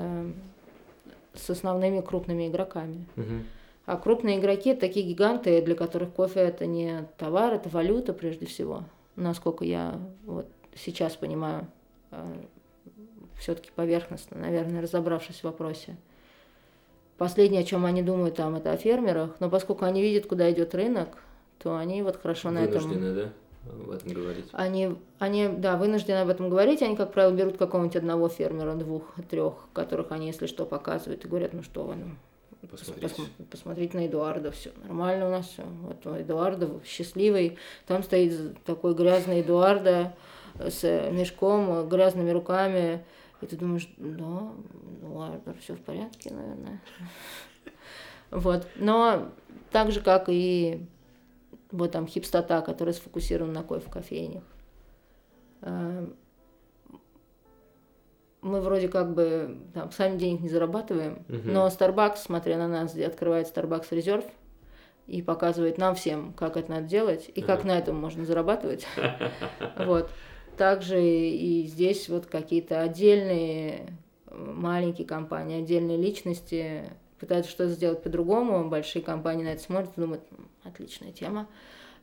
с основными крупными игроками. Угу. А крупные игроки это такие гиганты, для которых кофе это не товар, это валюта прежде всего, насколько я вот сейчас понимаю а, все-таки поверхностно, наверное, разобравшись в вопросе. Последнее, о чем они думают там, это о фермерах, но поскольку они видят, куда идет рынок, то они вот хорошо на этом... Вынуждены, да, об этом говорить? Они, они, да, вынуждены об этом говорить, они, как правило, берут какого-нибудь одного фермера, двух, трех, которых они, если что, показывают и говорят, ну что вы, ну, Посмотрите. Пос, посмотрите на Эдуарда, все нормально у нас все. Вот Эдуарда счастливый, там стоит такой грязный Эдуарда с мешком, грязными руками, И ты думаешь, да, ну ладно, все в порядке, наверное. [LAUGHS] Вот. Но так же, как и вот там хипстота, которая сфокусирована на кофе в кофейнях. Э, мы вроде как бы там сами денег не зарабатываем, Мгм. но Starbucks, смотря на нас, открывает Starbucks резерв и показывает нам всем, как это надо делать и как на этом можно зарабатывать. [LAUGHS] Вот. Также и здесь вот какие-то отдельные э, маленькие компании, отдельные личности пытаются что-то сделать по-другому. Большие компании на это смотрят и думают, «М, отличная тема,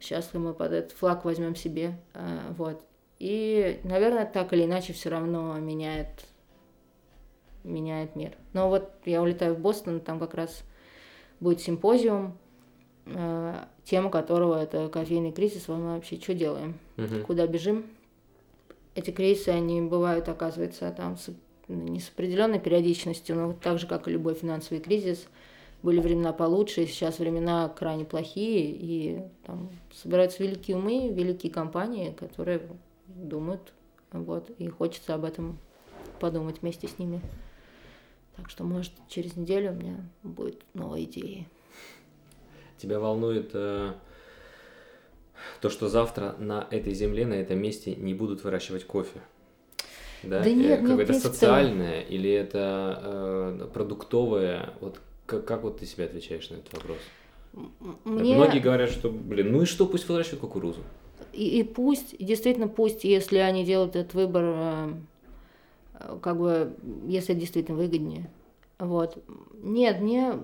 сейчас мы под этот флаг возьмем себе. А, Вот. И, наверное, так или иначе все равно меняет, меняет мир. Но вот я улетаю в Бостон, там как раз будет симпозиум, э, тема которого это кофейный кризис. Мы вообще что делаем? Мгм. куда бежим. Эти кризисы, они бывают, оказывается, там с- не с определенной периодичностью, но так же, как и любой финансовый кризис. Были времена получше, и сейчас времена крайне плохие, и там собираются великие умы, великие компании, которые думают, вот, и хочется об этом подумать вместе с ними. Так что, может, через неделю у меня будет новая идея. Тебя волнует э, то, что завтра на этой земле, на этом месте не будут выращивать кофе? Да, Да нет, Э, мне, как в это принципе, социальное или это э, продуктовое? Вот как, как вот ты себе отвечаешь на этот вопрос? Мне... Многие говорят, что, блин, ну и что, пусть выращивают кукурузу. И, и пусть, действительно пусть, если они делают этот выбор, э, э, как бы, если это действительно выгоднее. Вот. Нет, мне,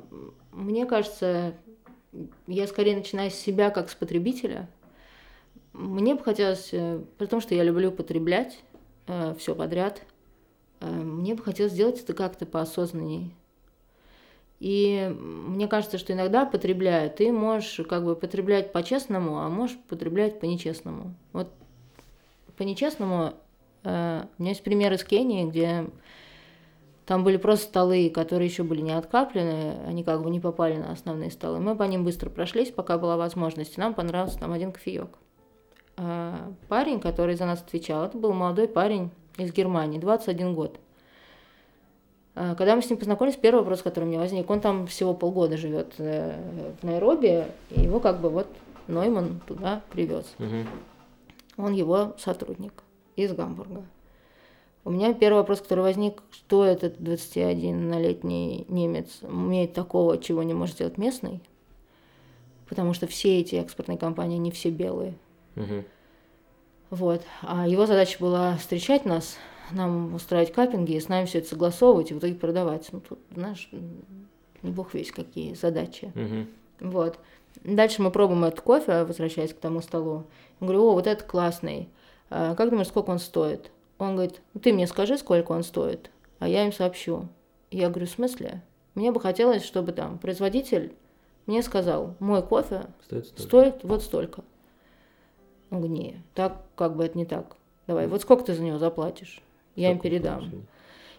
мне кажется, я скорее начинаю с себя как с потребителя. Мне бы хотелось, э, при том, что я люблю потреблять все подряд, э, мне бы хотелось сделать это как-то поосознаннее. И мне кажется, что иногда, потребляя, ты можешь как бы потреблять по-честному, а можешь потреблять по-нечестному. Вот по-нечестному э, у меня есть пример из Кении, где там были просто столы, которые еще были не откаплены, они как бы не попали на основные столы. Мы по ним быстро прошлись, пока была возможность. Нам понравился там один кофеек. А парень, который за нас отвечал, это был молодой парень из Германии, 21 год. А, Когда мы с ним познакомились, первый вопрос, который у меня возник, он там всего полгода живет э, в Найроби, и его как бы вот Нойман туда привез. Мгм. Он его сотрудник из Гамбурга. У меня первый вопрос, который возник, что этот 21-летний немец умеет такого, чего не может сделать местный? Потому что все эти экспортные компании, они все белые. Мгм. Вот. А его задача была встречать нас, нам устраивать каппинги, и с нами все это согласовывать и в итоге продавать. Ну, тут, знаешь, не бог весь какие задачи. Мгм. Вот. Дальше мы пробуем этот кофе, возвращаясь к тому столу. Я говорю, о, вот этот классный. А как думаешь, сколько он стоит? Он говорит, «Ну, ты мне скажи, сколько он стоит, а я им сообщу. Я говорю, в смысле? Мне бы хотелось, чтобы там производитель мне сказал, мой кофе Стоит столько. стоит вот столько. Он говорит, не, так как бы это не так. Давай, вот сколько ты за него заплатишь? Я им передам.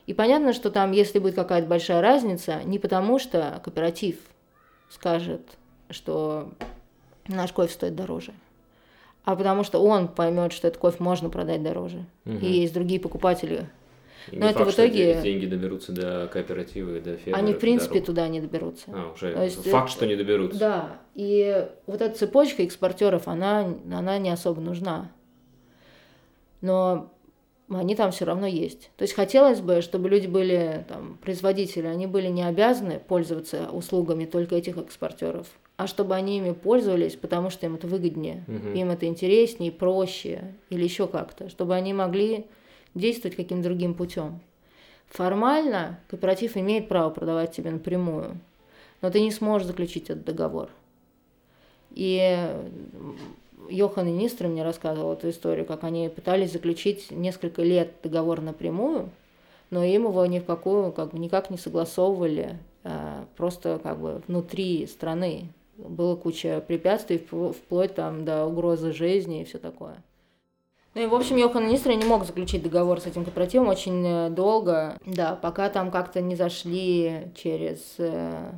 И понятно, что там, если будет какая-то большая разница, не потому что кооператив скажет, что наш кофе стоит дороже, а потому что он поймет, что этот кофе можно продать дороже. Мгм. И есть другие покупатели. И Но это факт, в что итоге- эти деньги доберутся до кооператива и до фермеров. Они, в принципе, туда не доберутся. А, уже То есть факт, что не доберутся. Да, и вот эта цепочка экспортеров, она, она не особо нужна. Но они там все равно есть. То есть хотелось бы, чтобы люди были, там, производители, они были не обязаны пользоваться услугами только этих экспортеров, а чтобы они ими пользовались, потому что им это выгоднее, Мгм. им это интереснее, проще или еще как-то, чтобы они могли действовать каким-то другим путем. Формально кооператив имеет право продавать тебе напрямую, но ты не сможешь заключить этот договор. И Йохан и Нистер мне рассказывал эту историю, как они пытались заключить несколько лет договор напрямую, но им его ни в какую, как бы никак не согласовывали, а, просто как бы внутри страны. Было куча препятствий, впл- вплоть там до угрозы жизни и все такое. Ну и, в общем, Йохан Нистер не мог заключить договор с этим кооперативом очень э, долго, да, пока там как-то не зашли через э,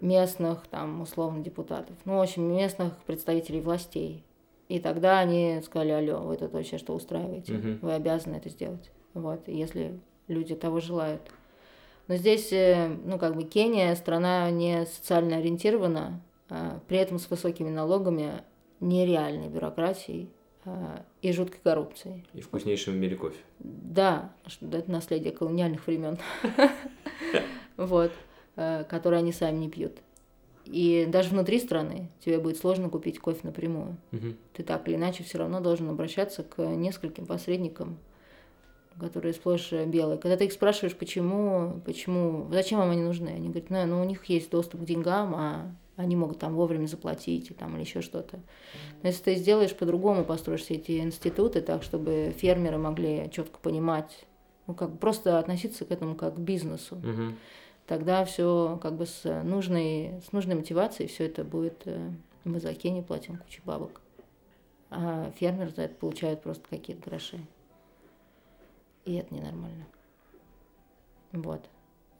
местных, там, условно, депутатов, ну, в общем, местных представителей властей. И тогда они сказали, алло, вы тут вообще что устраиваете? Вы обязаны это сделать. вот, если люди того желают. Но здесь, э, ну, как бы Кения страна не социально ориентирована, а при этом с высокими налогами, нереальной бюрократией и жуткой коррупцией. И вкуснейшим в мире кофе. Да, это наследие колониальных времен. [LAUGHS] Вот, э, которые они сами не пьют. И даже внутри страны тебе будет сложно купить кофе напрямую. Ты так или иначе все равно должен обращаться к нескольким посредникам, которые сплошь белые. Когда ты их спрашиваешь, почему, почему, зачем вам они нужны, они говорят, ну, ну у них есть доступ к деньгам, а они могут там вовремя заплатить там, или еще что-то. Но если ты сделаешь по-другому, построишь все эти институты так, чтобы фермеры могли четко понимать, ну как просто относиться к этому как к бизнесу, Угу. тогда все как бы с нужной, с нужной мотивацией все это будет, э, мы за Кению платим кучу бабок, а фермер за это получает просто какие-то гроши. И это ненормально. Вот.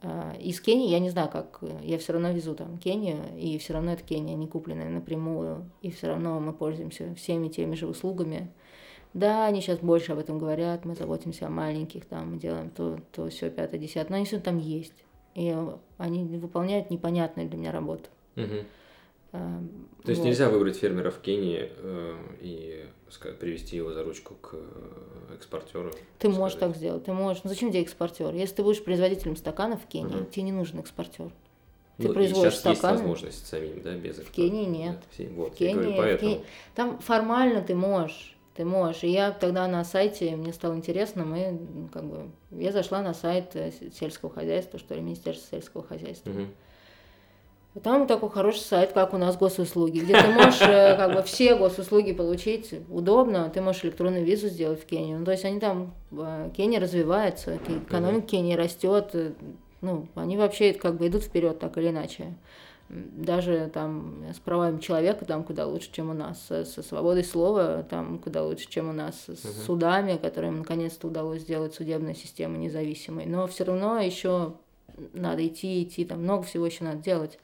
А, Из Кении я не знаю, как э, я все равно везу там Кению, и все равно это Кения не купленная напрямую, и все равно мы пользуемся всеми теми же услугами. Да, они сейчас больше об этом говорят, мы заботимся о маленьких, там, мы делаем то, то, все, пятое, десятое, но они все там есть. И они выполняют непонятную для меня работу. Угу. А, То есть вот. нельзя выбрать фермера в Кении э, и ска- привести его за ручку к э, экспортеру. Ты можешь сказать. так сделать, ты можешь. Ну зачем тебе экспортер? Если ты будешь производителем стаканов в Кении, Мгм. тебе не нужен экспортер. Ты Ну, производишь сейчас есть стаканы. возможность самим, да, без В Кении нет. Все- Вот, В я говорю, Кении, в поэтому. Кении- Там формально ты можешь. Ты можешь. И я тогда на сайте, мне стало интересно, мы как бы. Я зашла на сайт э, сельского хозяйства, что ли, Министерства сельского хозяйства. Мгм. И Там такой хороший сайт, как у нас госуслуги, где ты можешь э, как бы все госуслуги получить удобно, ты можешь электронную визу сделать в Кению. Ну, то есть они там, э, Кения развивается, экономика Кении растет, э, ну, они вообще как бы идут вперед так или иначе. Даже там с правами человека там куда лучше, чем у нас, со, со свободой слова там куда лучше, чем у нас, с судами, которым наконец-то удалось сделать судебную систему независимой. Но все равно еще надо идти, идти, там много всего еще надо делать.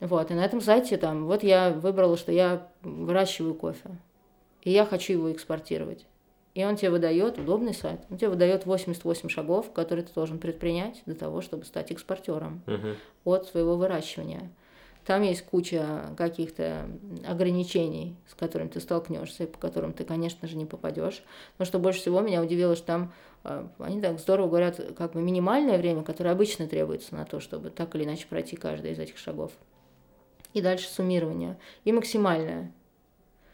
Вот, и на этом сайте там, вот я выбрала, что я выращиваю кофе, и я хочу его экспортировать. И он тебе выдает, удобный сайт, он тебе выдает 88 шагов, которые ты должен предпринять для того, чтобы стать экспортером Мгм. от своего выращивания. Там есть куча каких-то ограничений, с которыми ты столкнешься, и по которым ты, конечно же, не попадешь. Но что больше всего меня удивило, что там э, они так здорово говорят, как бы минимальное время, которое обычно требуется на то, чтобы так или иначе пройти каждый из этих шагов. И дальше суммирование. И максимальное.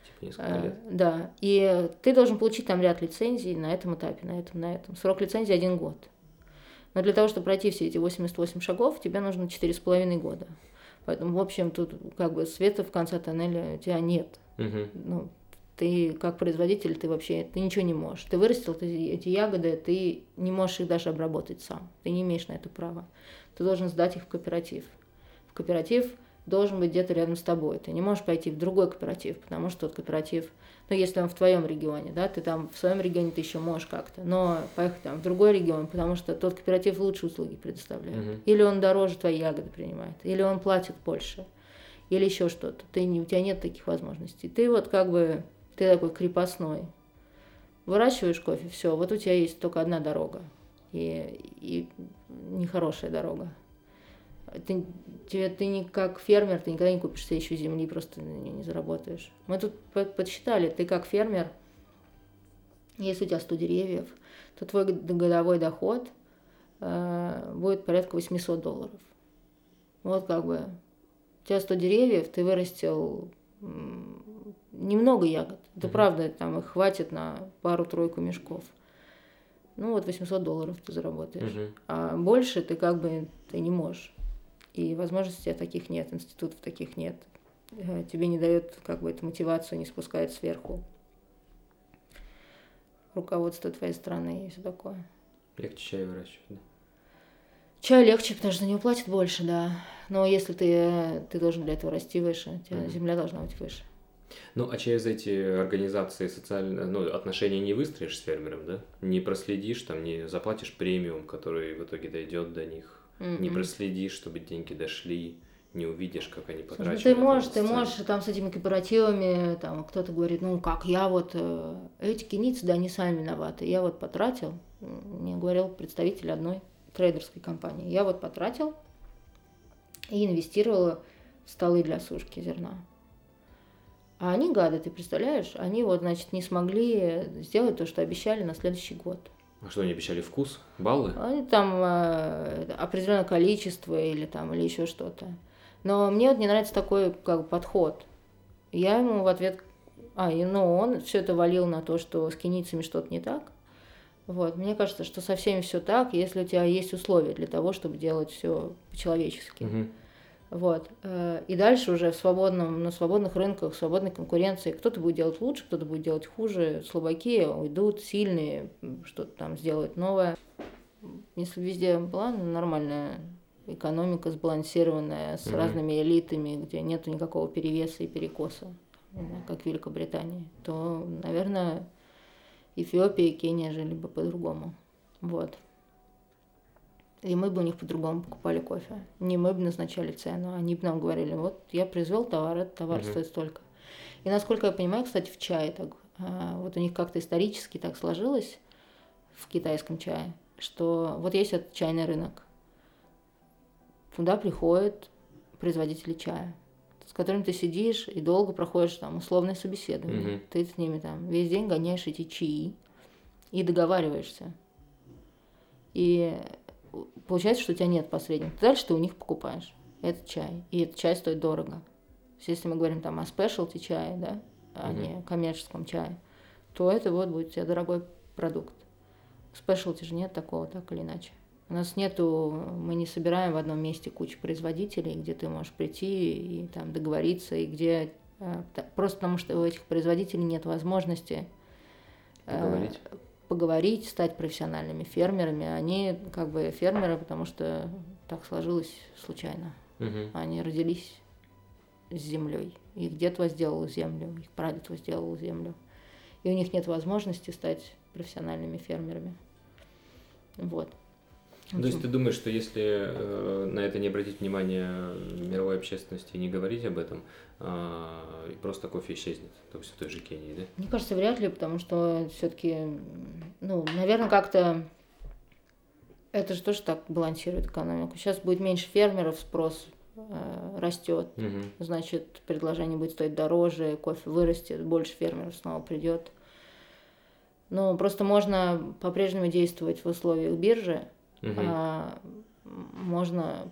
Типа несколько лет. Да. И ты должен получить там ряд лицензий на этом этапе, на этом, на этом. Срок лицензии один год. Но для того, чтобы пройти все эти 88 шагов, тебе нужно 4,5 года. Поэтому, в общем, тут как бы света в конце тоннеля у тебя нет. Мгм. Ну, ты как производитель, ты вообще, ты ничего не можешь. Ты вырастил ты эти ягоды, ты не можешь их даже обработать сам. Ты не имеешь на это права. Ты должен сдать их в кооператив. В кооператив должен быть где-то рядом с тобой. Ты не можешь пойти в другой кооператив, потому что тот кооператив, ну, если он в твоем регионе, да, ты там в своем регионе ты еще можешь как-то, но поехать там в другой регион, потому что тот кооператив лучше услуги предоставляет. Мгм. Или он дороже твои ягоды принимает, или он платит больше, или еще что-то. Ты, у тебя нет таких возможностей. Ты вот как бы, ты такой крепостной. Выращиваешь кофе, все, вот у тебя есть только одна дорога. И, и нехорошая дорога. Ты, тебе, ты не как фермер, ты никогда не купишь себе еще земли, просто на нее не заработаешь. Мы тут по- подсчитали, ты как фермер, если у тебя 100 деревьев, то твой год- годовой доход э, будет порядка 800 долларов. Вот как бы у тебя 100 деревьев, ты вырастил немного ягод. Это Мгм. правда, там их хватит на пару-тройку мешков. Ну вот 800 долларов ты заработаешь. Мгм. А больше ты как бы ты не можешь. И возможностей у тебя таких нет, институтов таких нет. Э, Тебе не дает как бы эту мотивацию, не спускает сверху руководство твоей страны и все такое. Легче чай выращивать, да? Чай легче, потому что за него платят больше, да. Но если ты, ты должен для этого расти выше, тебя Мгм. земля должна быть выше. Ну, а через эти организации социальные, ну, отношения не выстроишь с фермером, да? Не проследишь, там, не заплатишь премиум, который в итоге дойдет до них. Не Мгм. проследишь, чтобы деньги дошли, не увидишь, как они Слушай, ну потрачены. ты там, можешь, ты можешь там с этими кооперативами, там кто-то говорит, ну как, я вот, э, эти кенийцы, да, они сами виноваты, я вот потратил мне говорил представитель одной трейдерской компании. Я вот потратил и инвестировала в столы для сушки зерна. А они гады, ты представляешь? Они вот, значит, не смогли сделать то, что обещали на следующий год. А что они обещали? Вкус? Баллы? Они там э, определенное количество или там или еще что-то. Но мне вот не нравится такой как бы подход. Я ему в ответ, а, и, ну, он все это валил на то, что с киницами что-то не так. Вот, мне кажется, что со всеми все так, если у тебя есть условия для того, чтобы делать все по-человечески. Угу. Вот. э, И дальше уже в свободном, на свободных рынках, в свободной конкуренции кто-то будет делать лучше, кто-то будет делать хуже. Слабаки уйдут, сильные что-то там сделают новое. Если везде была нормальная экономика сбалансированная, с Мгм. разными элитами, где нету никакого перевеса и перекоса, как в Великобритании, то, наверное, Эфиопия и Кения жили бы по-другому. Вот. И мы бы у них по-другому покупали кофе. Не мы бы назначали цену, они бы нам говорили, вот я произвел товар, этот товар Мгм. стоит столько. И насколько я понимаю, кстати, в чае так, а, вот у них как-то исторически так сложилось в китайском чае, что вот есть этот чайный рынок. Туда приходят производители чая, с которыми ты сидишь и долго проходишь там условное собеседование. Мгм. Ты с ними там весь день гоняешь эти чаи и договариваешься. И получается, что у тебя нет посредников. Дальше ты у них покупаешь этот чай. И этот чай стоит дорого. То есть, если мы говорим там о спешлти чае, да, а Мгм. не коммерческом чае, то это вот будет у тебя дорогой продукт. Спешлти же нет такого, так или иначе. У нас нету, мы не собираем в одном месте кучу производителей, где ты можешь прийти и там договориться, и где э, просто потому что у этих производителей нет возможности э, Поговорить. Поговорить, стать профессиональными фермерами. Они как бы фермеры, потому что так сложилось случайно. Мгм. Они родились с землей. Их дед возделал землю, их прадед возделал землю. И у них нет возможности стать профессиональными фермерами. Вот. В То есть ты думаешь, что если э, на это не обратить внимание мировой общественности и не говорить об этом, и просто кофе исчезнет, допустим, в той же Кении, да? Мне кажется, вряд ли, потому что все-таки, ну, наверное, как-то это же тоже так балансирует экономику. Сейчас будет меньше фермеров, спрос э, растет, Мгм. значит, предложение будет стоить дороже, кофе вырастет, больше фермеров снова придет. Ну, просто можно по-прежнему действовать в условиях биржи, А можно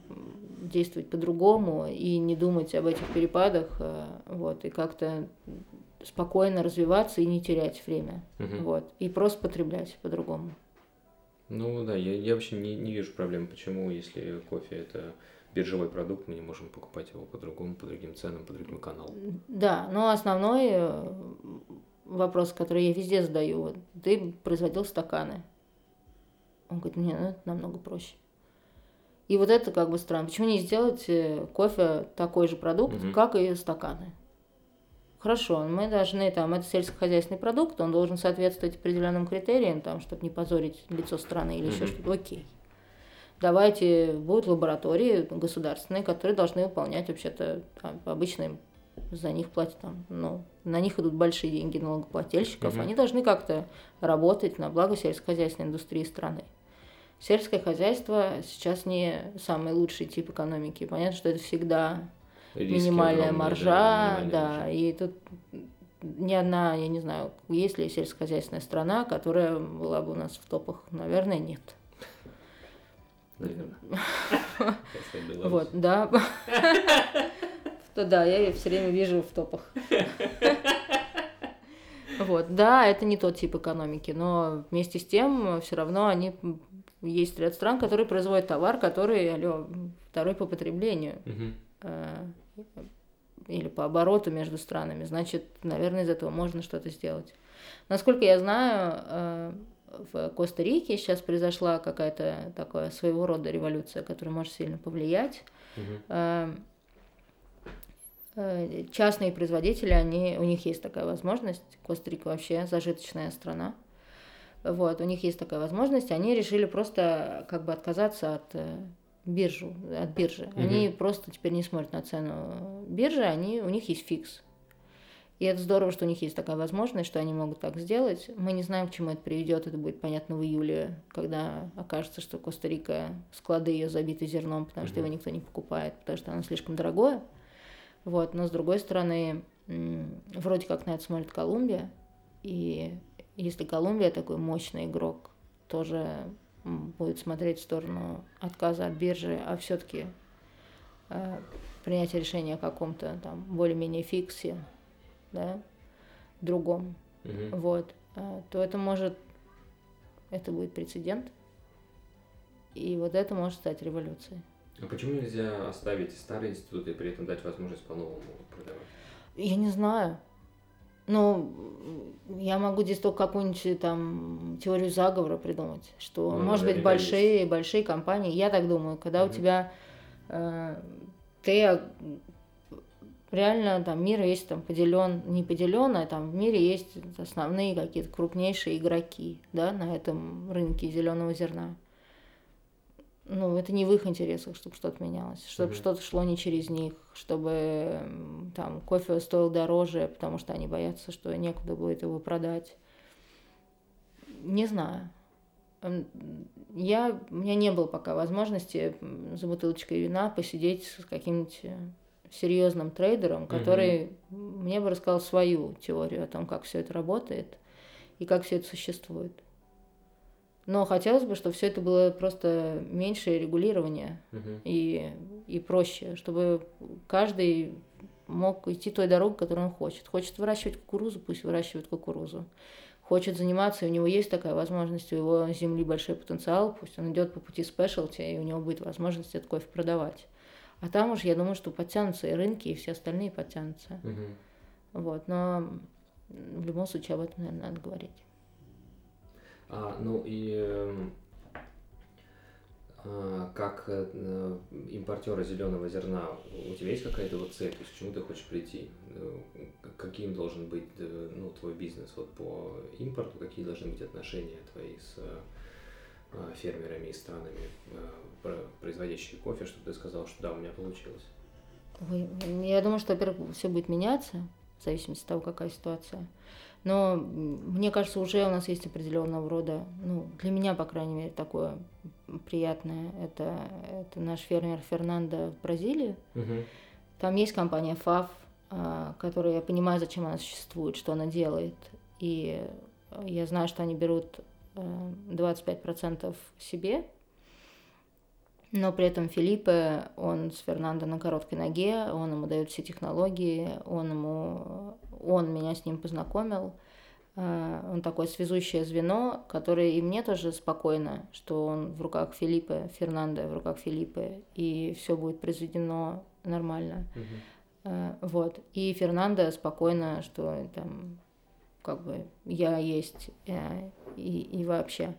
действовать по-другому и не думать об этих перепадах, э, вот, и как-то спокойно развиваться и не терять время, Мгм. вот, и просто потреблять по-другому. Ну да, я, я вообще не, не вижу проблем, почему, если кофе это биржевой продукт, мы не можем покупать его по-другому, по другим ценам, по другим каналам. Да, но основной э, вопрос, который я везде задаю, вот, ты производил стаканы. Он говорит, не, ну это намного проще. И вот это как бы странно. Почему не сделать э, кофе такой же продукт, Мгм. как и стаканы? Хорошо, мы должны, там, это сельскохозяйственный продукт, он должен соответствовать определенным критериям, там, чтобы не позорить лицо страны или еще Мгм. что-то. Окей. Давайте, будут лаборатории государственные, которые должны выполнять вообще-то там, им за них платят там, ну, на них идут большие деньги налогоплательщиков, Мгм. они должны как-то работать на благо сельскохозяйственной индустрии страны. Сельское хозяйство сейчас не самый лучший тип экономики. Понятно, что это всегда Риски минимальная огромные, маржа, да, да, маржа. и тут ни одна, я не знаю, есть ли сельскохозяйственная страна, которая была бы у нас в топах, наверное, нет. Наверное. [LAUGHS] Вот, да. То да, я ее все время вижу в топах. [LAUGHS] Вот, да, это не тот тип экономики, но вместе с тем все равно они есть ряд стран, которые производят товар, который, алло, второй по потреблению э, или по обороту между странами. Значит, наверное, из этого можно что-то сделать. Насколько я знаю, э, в Коста-Рике сейчас произошла какая-то такая своего рода революция, которая может сильно повлиять. Э, Частные производители, они, у них есть такая возможность. Коста-Рика вообще зажиточная страна. Вот, у них есть такая возможность. Они решили просто как бы отказаться от э, биржу, от биржи. Они просто теперь не смотрят на цену биржи, они, у них есть фикс. И это здорово, что у них есть такая возможность, что они могут так сделать. Мы не знаем, к чему это приведет. Это будет понятно в июле, когда окажется, что Коста-Рика, склады ее забиты зерном, потому что его никто не покупает, потому что оно слишком дорогое. Вот. Но с другой стороны, вроде как на это смотрит Колумбия. И если Колумбия такой мощный игрок, тоже будет смотреть в сторону отказа от биржи, а все-таки э, принятие решения о каком-то там более-менее фиксе, да, другом, Мгм. вот, э, то это может, это будет прецедент, и вот это может стать революцией. А почему нельзя оставить старые институты и при этом дать возможность по-новому продавать? Я не знаю. Ну, я могу здесь только какую-нибудь там теорию заговора придумать, что, Ну, может быть, большие, большие компании, я так думаю, когда у Мгм. тебя э, ты э, реально там мир есть там поделен, не поделен, а там в мире есть основные какие-то крупнейшие игроки, да, на этом рынке зеленого зерна. Ну, это не в их интересах, чтобы что-то менялось, чтобы Мгм. что-то шло не через них, чтобы там кофе стоил дороже, потому что они боятся, что некуда будет его продать. Не знаю. Я, у меня не было пока возможности за бутылочкой вина посидеть с каким-нибудь э, серьезным трейдером, который мне бы рассказал свою теорию о том, как все это работает и как все это существует. Но хотелось бы, чтобы все это было просто меньше регулирования Мгм. и, и проще, чтобы каждый мог идти той дорогой, которую он хочет. Хочет выращивать кукурузу, пусть выращивает кукурузу. Хочет заниматься, и у него есть такая возможность, у его земли большой потенциал, пусть он идет по пути спешлти, и у него будет возможность этот кофе продавать. А там уж, я думаю, что подтянутся и рынки, и все остальные подтянутся. Мгм. Вот, но в любом случае об этом, наверное, надо говорить. А, ну и эм, а, как э, импортера зеленого зерна, у тебя есть какая-то вот цель, то есть к чему ты хочешь прийти? Э, Каким должен быть э, ну, твой бизнес вот по импорту, какие должны быть отношения твои с фермерами и странами, про- производящими кофе, чтобы ты сказал, что да, у меня получилось. Ой, Я думаю, что, во-первых, все будет меняться, в зависимости от того, какая ситуация. Но мне кажется, уже у нас есть определенного рода, ну, для меня, по крайней мере, такое приятное. Это, это наш фермер Фернандо в Бразилии. Мгм. Там есть компания FAF, а, которая, я понимаю, зачем она существует, что она делает. И э, я знаю, что они берут э, 25% себе, но при этом Филиппе, он с Фернандо на короткой ноге, он ему дает все технологии, он ему, он меня с ним познакомил. А, Он такое связующее звено, которое и мне тоже спокойно, что он в руках Филиппе, Фернандо в руках Филиппе, и все будет произведено нормально. Э, Вот. И Фернандо спокойно, что там как бы я есть э, и, и вообще.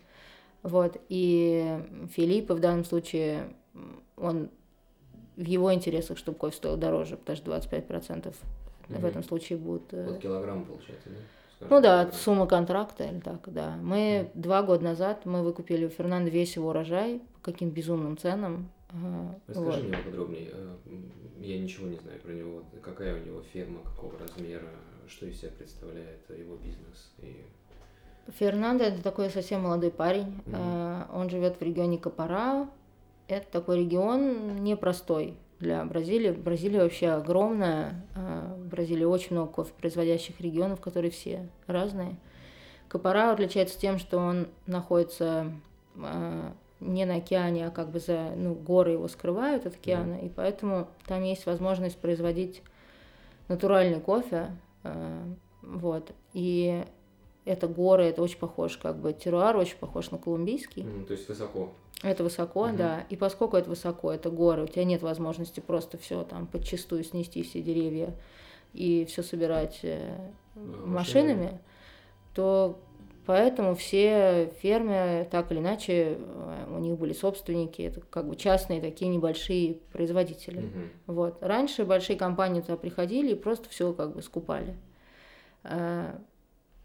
Вот. И Филиппа в данном случае, он в его интересах, чтобы кофе стоил дороже, потому что 25% в Мгм. этом случае будут... э, Вот килограмм получается, да? Скажем ну да, так. сумма контракта или так, да. Мы два года назад мы выкупили у Фернандо весь его урожай по каким безумным ценам. э, Расскажи вот. мне поподробнее. э, Я ничего не знаю про него. Какая у него ферма, какого размера, что из себя представляет его бизнес. И... Фернандо это такой совсем молодой парень. Э, Он живет в регионе Капара. Это такой регион непростой для Бразилии. Бразилия вообще огромная. Э, В Бразилии очень много кофепроизводящих регионов, которые все разные. Капара отличается тем, что он находится э, не на океане, а как бы за ну, горы его скрывают от океана, и поэтому там есть возможность производить натуральный кофе. Вот. И это горы, это очень похож, как бы теруар очень похож на колумбийский. М, То есть высоко. Это высоко, Мгм. да. И поскольку это высоко, это горы, у тебя нет возможности просто все там подчистую снести все деревья и все собирать э, машинами. машинами, то поэтому все фермы так или иначе э, у них были собственники, это как бы частные такие небольшие производители. Мгм. Вот. Раньше большие компании туда приходили и просто все как бы скупали.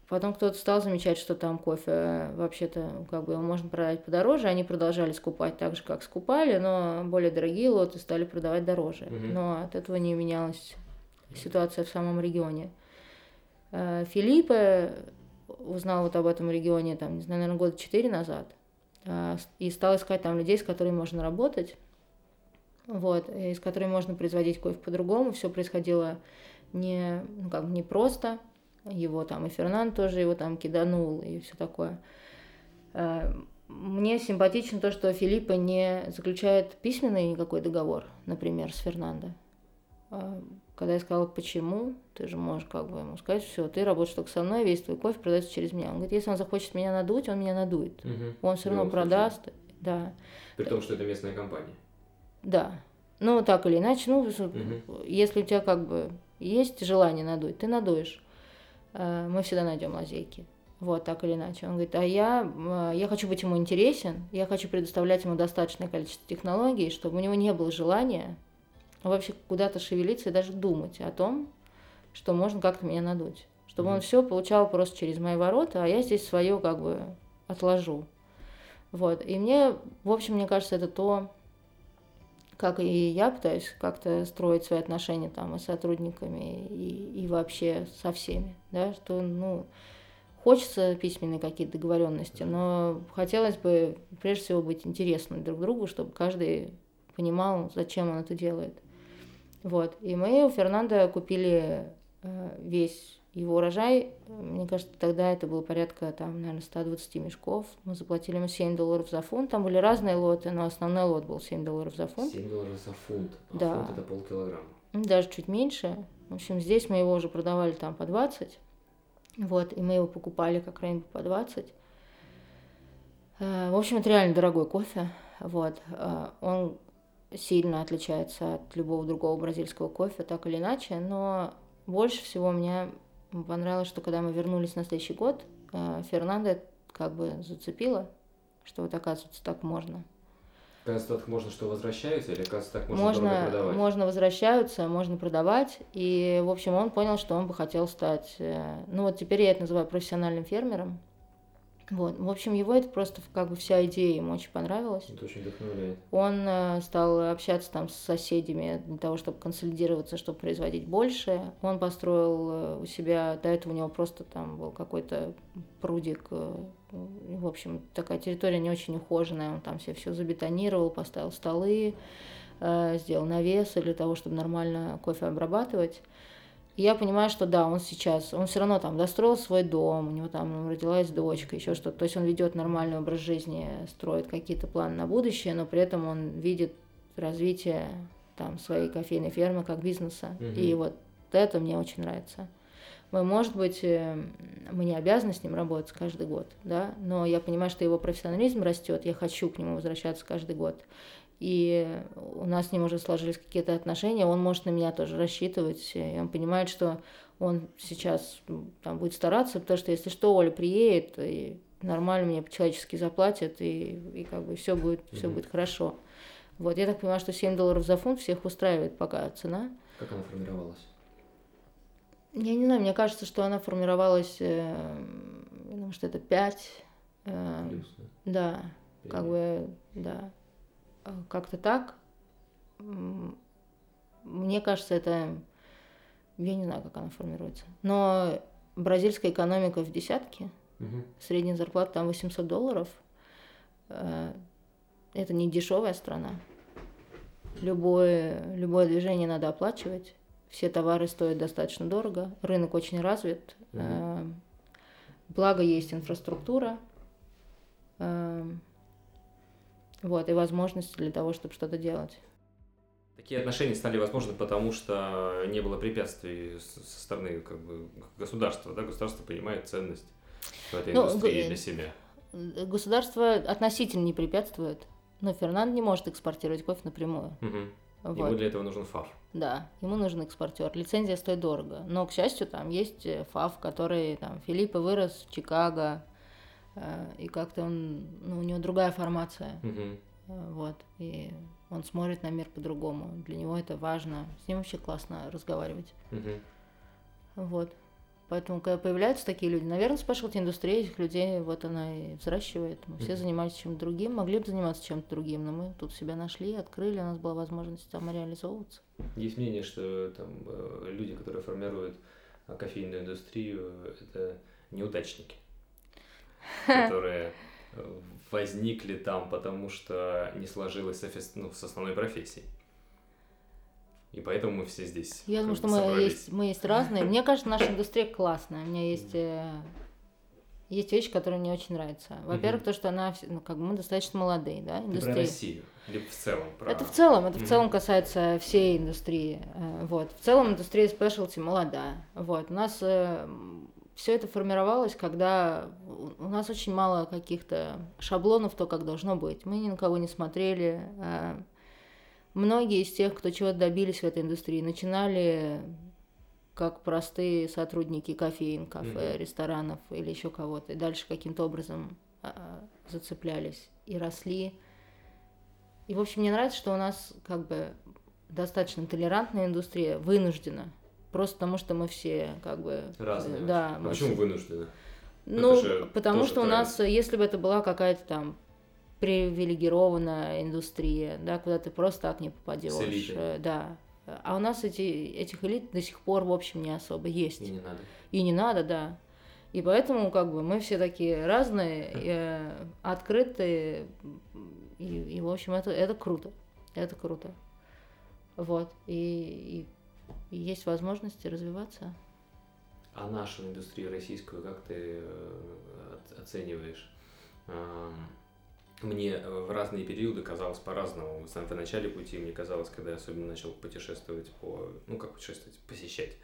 Потом кто-то стал замечать, что там кофе э, вообще-то как бы его можно продать подороже. Они продолжали скупать так же, как скупали, но более дорогие лоты стали продавать дороже. Мгм. Но от этого не менялась ситуация в самом регионе. Э, Филиппе узнал вот об этом регионе, там, не знаю, наверное, года четыре назад, э, и стал искать там людей, с которыми можно работать, вот, и с которыми можно производить кофе по-другому. Все происходило не, ну, как, не просто. Его там и Фернан тоже его там киданул и все такое. Э, мне симпатично то, что Филиппа не заключает письменный никакой договор, например, с Фернандо. А, когда я сказала, почему, ты же можешь как бы ему сказать, все, ты работаешь только со мной, весь твой кофе продается через меня. Он говорит, если он захочет меня надуть, он меня надует. Угу. Он все равно продаст. Случае. Да. При том, что это местная компания. Да. Ну, так или иначе, ну, угу. если у тебя как бы есть желание надуть, ты надуешь. А, мы всегда найдем лазейки. Вот, так или иначе. Он говорит, а я, а, я хочу быть ему интересен, я хочу предоставлять ему достаточное количество технологий, чтобы у него не было желания вообще куда-то шевелиться и даже думать о том, что можно как-то меня надуть. Чтобы mm-hmm. он все получал просто через мои ворота, а я здесь свое как бы отложу. Вот. И мне, в общем, мне кажется, это то, как и я пытаюсь как-то строить свои отношения там и с сотрудниками, и, и вообще со всеми, да, что, ну, хочется письменные какие-то договоренности, но хотелось бы прежде всего быть интересным друг другу, чтобы каждый понимал, зачем он это делает. Вот. И мы у Фернанда купили э, весь его урожай. Мне кажется, тогда это было порядка, там, наверное, 120 мешков. Мы заплатили ему 7 долларов за фунт. Там были разные лоты, но основной лот был 7 долларов за фунт. 7 долларов за фунт. А да. фунт это полкилограмма. Даже чуть меньше. В общем, здесь мы его уже продавали там по 20. Вот, и мы его покупали как раз по 20. Э, в общем, это реально дорогой кофе. Вот. Э, он сильно отличается от любого другого бразильского кофе, так или иначе, но больше всего мне понравилось, что когда мы вернулись на следующий год, э, Фернандо как бы зацепила, что вот оказывается так можно. Оказывается, так можно, что возвращаются, или оказывается, так можно, можно продавать? Можно возвращаются, можно продавать. И, в общем, он понял, что он бы хотел стать... Э, ну, вот теперь я это называю профессиональным фермером. Вот. В общем, его это просто как бы вся идея ему очень понравилась. Это очень вдохновляет. Он э, стал общаться там с соседями для того, чтобы консолидироваться, чтобы производить больше. Он построил э, у себя, до этого у него просто там был какой-то прудик. Э, в общем, такая территория не очень ухоженная. Он там все все забетонировал, поставил столы, э, сделал навесы для того, чтобы нормально кофе обрабатывать. И я понимаю, что да, он сейчас, он все равно там достроил свой дом, у него там родилась дочка, еще что-то. То есть он ведет нормальный образ жизни, строит какие-то планы на будущее, но при этом он видит развитие там своей кофейной фермы как бизнеса. Угу. И вот это мне очень нравится. Мы, может быть, э, мы не обязаны с ним работать каждый год, да, но я понимаю, что его профессионализм растет, я хочу к нему возвращаться каждый год и у нас с ним уже сложились какие-то отношения, он может на меня тоже рассчитывать, и он понимает, что он сейчас там будет стараться, потому что если что, Оля приедет, и нормально мне по-человечески заплатят, и, и как бы все будет, mm-hmm. все будет хорошо. Вот, я так понимаю, что 7 долларов за фунт всех устраивает пока цена. Как она формировалась? Я не знаю, мне кажется, что она формировалась, э, потому что это 5. Э, Плюс, да? Да, как бы, да. Э, как-то так. Мне кажется, это... Я не знаю, как она формируется. Но бразильская экономика в десятке. Угу. Средняя зарплата там 800 долларов. Э, это не дешевая страна. Любое, любое движение надо оплачивать. Все товары стоят достаточно дорого. Рынок очень развит. Угу. Благо есть инфраструктура. Вот, и возможности для того, чтобы что-то делать. Такие отношения стали возможны, потому что не было препятствий со стороны как бы, государства. Да? Государство понимает ценность в этой ну, индустрии для себя. Государство относительно не препятствует. Но Фернанд не может экспортировать кофе напрямую. Угу. Вот. Ему для этого нужен ФАФ. Да, ему нужен экспортер. Лицензия стоит дорого. Но, к счастью, там есть ФАФ, который там Филиппа вырос в Чикаго, и как-то он, ну, у него другая формация, угу. вот, и он смотрит на мир по-другому, для него это важно, с ним вообще классно разговаривать, угу. вот, поэтому, когда появляются такие люди, наверное, спешлти индустрия этих людей, вот она и взращивает, мы все занимались чем-то другим, могли бы заниматься чем-то другим, но мы тут себя нашли, открыли, у нас была возможность там реализовываться. Есть мнение, что там э, люди, которые формируют кофейную индустрию это неудачники, [LAUGHS] которые возникли там, потому что не сложилось ну, с основной профессией. И поэтому мы все здесь. Я думаю, что мы есть, мы есть разные. Мне кажется, наша индустрия классная. У меня есть, э, есть вещи, которые мне очень нравятся. Во-первых, то, что она, ну, как бы мы достаточно молодые, да, индустрия. Про Россию или в целом? Про... Это в целом, это в целом касается всей индустрии. Э, вот. В целом индустрия спешлти молодая. Вот. У нас э, все это формировалось, когда у нас очень мало каких-то шаблонов, то, как должно быть. Мы ни на кого не смотрели. А многие из тех, кто чего-то добились в этой индустрии, начинали как простые сотрудники кофеин, кафе, mm-hmm. ресторанов или еще кого-то, и дальше каким-то образом а, зацеплялись и росли. И, в общем, мне нравится, что у нас как бы достаточно толерантная индустрия, вынуждена Просто потому что мы все как бы... Разные. Да. А почему все... вынуждены? Ну, потому что у нас, если бы это была какая-то там привилегированная индустрия, да, куда ты просто так не попадешь. Э, да. А у нас эти, этих элит до сих пор, в общем, не особо есть. И не надо. И не надо, да. И поэтому, как бы, мы все такие разные, э, открытые, и, и, в общем, это, это круто. Это круто. Вот. И, и есть возможности развиваться. А нашу индустрию российскую как ты э, оцениваешь? Мне в разные периоды казалось по-разному. В начале пути мне казалось, когда я особенно начал путешествовать по, ну как путешествовать, посещать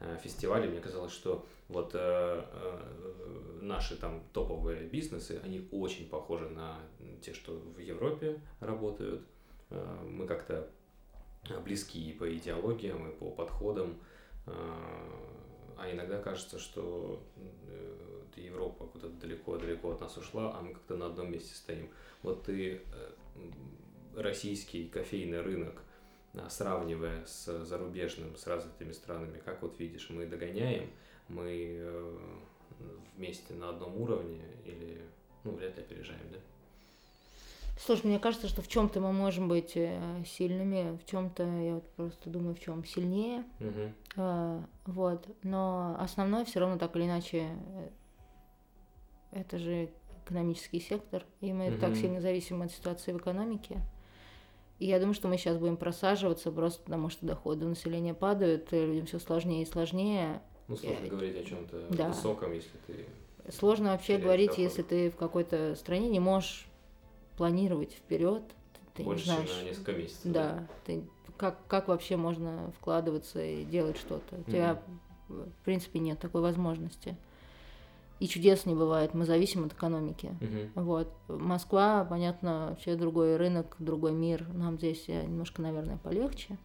э, фестивали, мне казалось, что вот э, э, наши там топовые бизнесы, они очень похожи на те, что в Европе работают. Э, мы как-то близки и по идеологиям, и по подходам. А, а иногда кажется, что э, Европа куда-то далеко-далеко от нас ушла, а мы как-то на одном месте стоим. Вот ты э, российский кофейный рынок, а, сравнивая с зарубежным, с развитыми странами, как вот видишь, мы догоняем, мы э, вместе на одном уровне или, ну, вряд ли опережаем, да? Слушай, мне кажется, что в чем-то мы можем быть э, сильными, в чем-то я вот просто думаю, в чем сильнее. Угу. А, вот. Но основное все равно так или иначе э, это же экономический сектор, и мы угу. так сильно зависим от ситуации в экономике. И я думаю, что мы сейчас будем просаживаться просто потому, что доходы населения падают, людям все сложнее и сложнее. Ну, сложно и, говорить о чем-то да. высоком, если ты. Сложно вообще говорить, доход. если ты в какой-то стране не можешь планировать вперед. Ты Больше, не знаешь, на несколько месяцев. Да, да. Ты, как, как вообще можно вкладываться и делать что-то? У тебя, mm-hmm. в принципе, нет такой возможности. И чудес не бывает, мы зависим от экономики. Mm-hmm. Вот. Москва, понятно, вообще другой рынок, другой мир. Нам здесь э, немножко, наверное, полегче.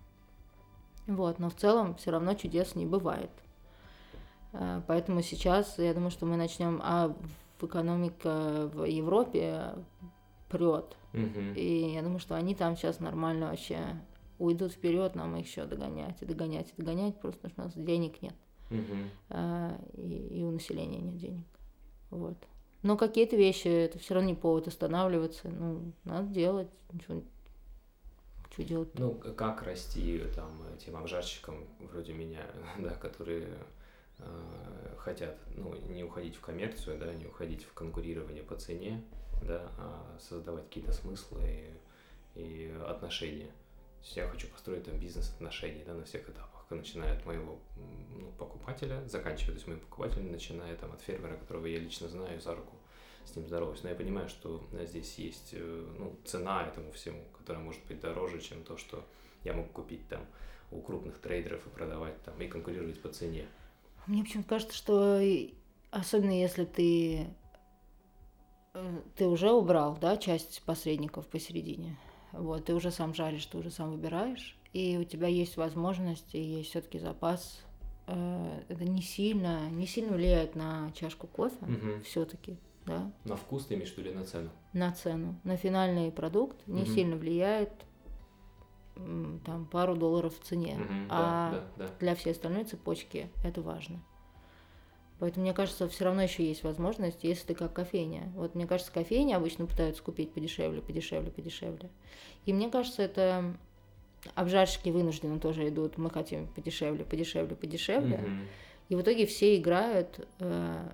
Вот, но в целом все равно чудес не бывает. Э, поэтому сейчас я думаю, что мы начнем. А в экономика в Европе прет. Угу. И я думаю, что они там сейчас нормально вообще уйдут вперед, нам их еще догонять и догонять и догонять, просто потому что у нас денег нет. Угу. А, и, и у населения нет денег. Вот. Но какие-то вещи, это все равно не повод останавливаться. Ну, надо делать. Ничего, что делать? Ну, как расти там тем обжарщикам вроде меня, [LAUGHS] да, которые э, хотят, ну, не уходить в коммерцию, да, не уходить в конкурирование по цене, да, а создавать какие-то смыслы и, и отношения. То есть я хочу построить там бизнес отношений да, на всех этапах, начиная от моего ну, покупателя, заканчивая то есть моим покупателем, начиная там от фермера, которого я лично знаю, за руку с ним здороваюсь. Но я понимаю, что здесь есть э, ну, цена этому всему, которая может быть дороже, чем то, что я могу купить там у крупных трейдеров и продавать там и конкурировать по цене. Мне почему-то кажется, что особенно если ты ты уже убрал, да, часть посредников посередине. Вот, ты уже сам жаришь, ты уже сам выбираешь, и у тебя есть возможность, и есть все-таки запас. Э, это не сильно, не сильно влияет на чашку кофе, угу. все-таки, да. На вкус ты имеешь или на цену? На цену. На финальный продукт не угу. сильно влияет там пару долларов в цене, угу, а да, да, да. для всей остальной цепочки это важно. Поэтому, мне кажется, все равно еще есть возможность, если ты как кофейня. Вот мне кажется, кофейня обычно пытаются купить подешевле, подешевле, подешевле. И мне кажется, это обжарщики вынуждены тоже идут, мы хотим подешевле, подешевле, подешевле. Mm-hmm. И в итоге все играют э,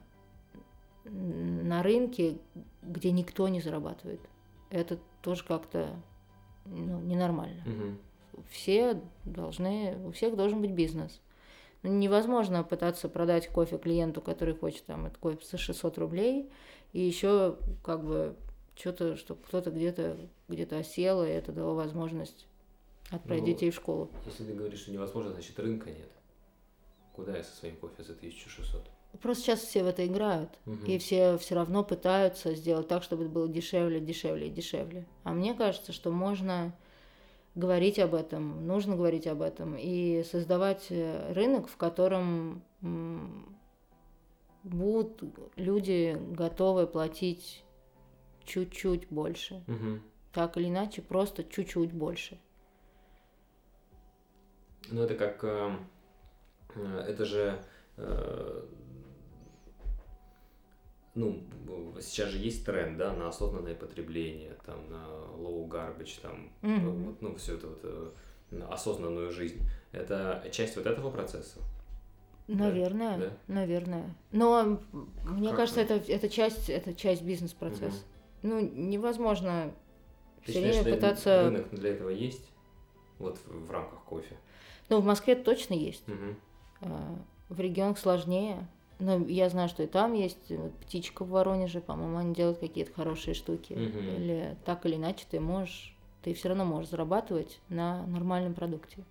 на рынке, где никто не зарабатывает. Это тоже как-то ну, ненормально. Мгм. Все должны, у всех должен быть бизнес. Невозможно пытаться продать кофе клиенту, который хочет там этот кофе за 600 рублей, и еще как бы что-то, чтобы кто-то где-то где-то осел, и это дало возможность отправить Ну, детей в школу. Если ты говоришь, что невозможно, значит рынка нет. Куда я со своим кофе за 1600? Просто сейчас все в это играют. Мгм. И все все равно пытаются сделать так, чтобы это было дешевле, дешевле и дешевле. А мне кажется, что можно говорить об этом, нужно говорить об этом и создавать э, рынок, в котором будут люди готовы платить чуть-чуть больше. Мгм. Так или иначе, просто чуть-чуть больше. Ну, это как... э, э, Это же... э, Ну, сейчас же есть тренд, да, на осознанное потребление, там, на low garbage, там, Мгм. вот, ну, все это вот, э, на осознанную жизнь. Это часть вот этого процесса? Наверное, да. наверное. Но мне Как кажется, это? это, часть, это часть бизнес-процесса. Ну, невозможно Ты все время пытаться... рынок для этого есть? Вот в, в рамках кофе. Ну, в Москве это точно есть. А, В регионах сложнее. Но я знаю, что и там есть э, вот птичка в Воронеже, по-моему, они делают какие-то хорошие штуки. Мгм. Или так или иначе ты можешь, ты все равно можешь зарабатывать на нормальном продукте.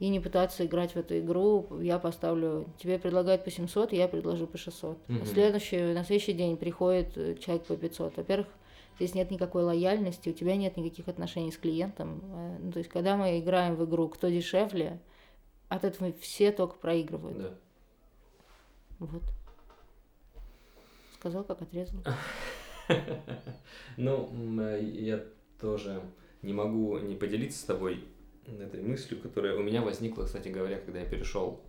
И не пытаться играть в эту игру. Я поставлю, тебе предлагают по 700, я предложу по 600. Мгм. Следующий, на следующий день приходит э, человек по 500. Во-первых, здесь нет никакой лояльности, у тебя нет никаких отношений с клиентом. Э, Ну, то есть, когда мы играем в игру, кто дешевле, от этого все только проигрывают. Да. Вот. Сказал, как отрезал. Ну, э, я тоже не могу не поделиться с тобой этой мыслью, которая у меня возникла, кстати говоря, когда я перешел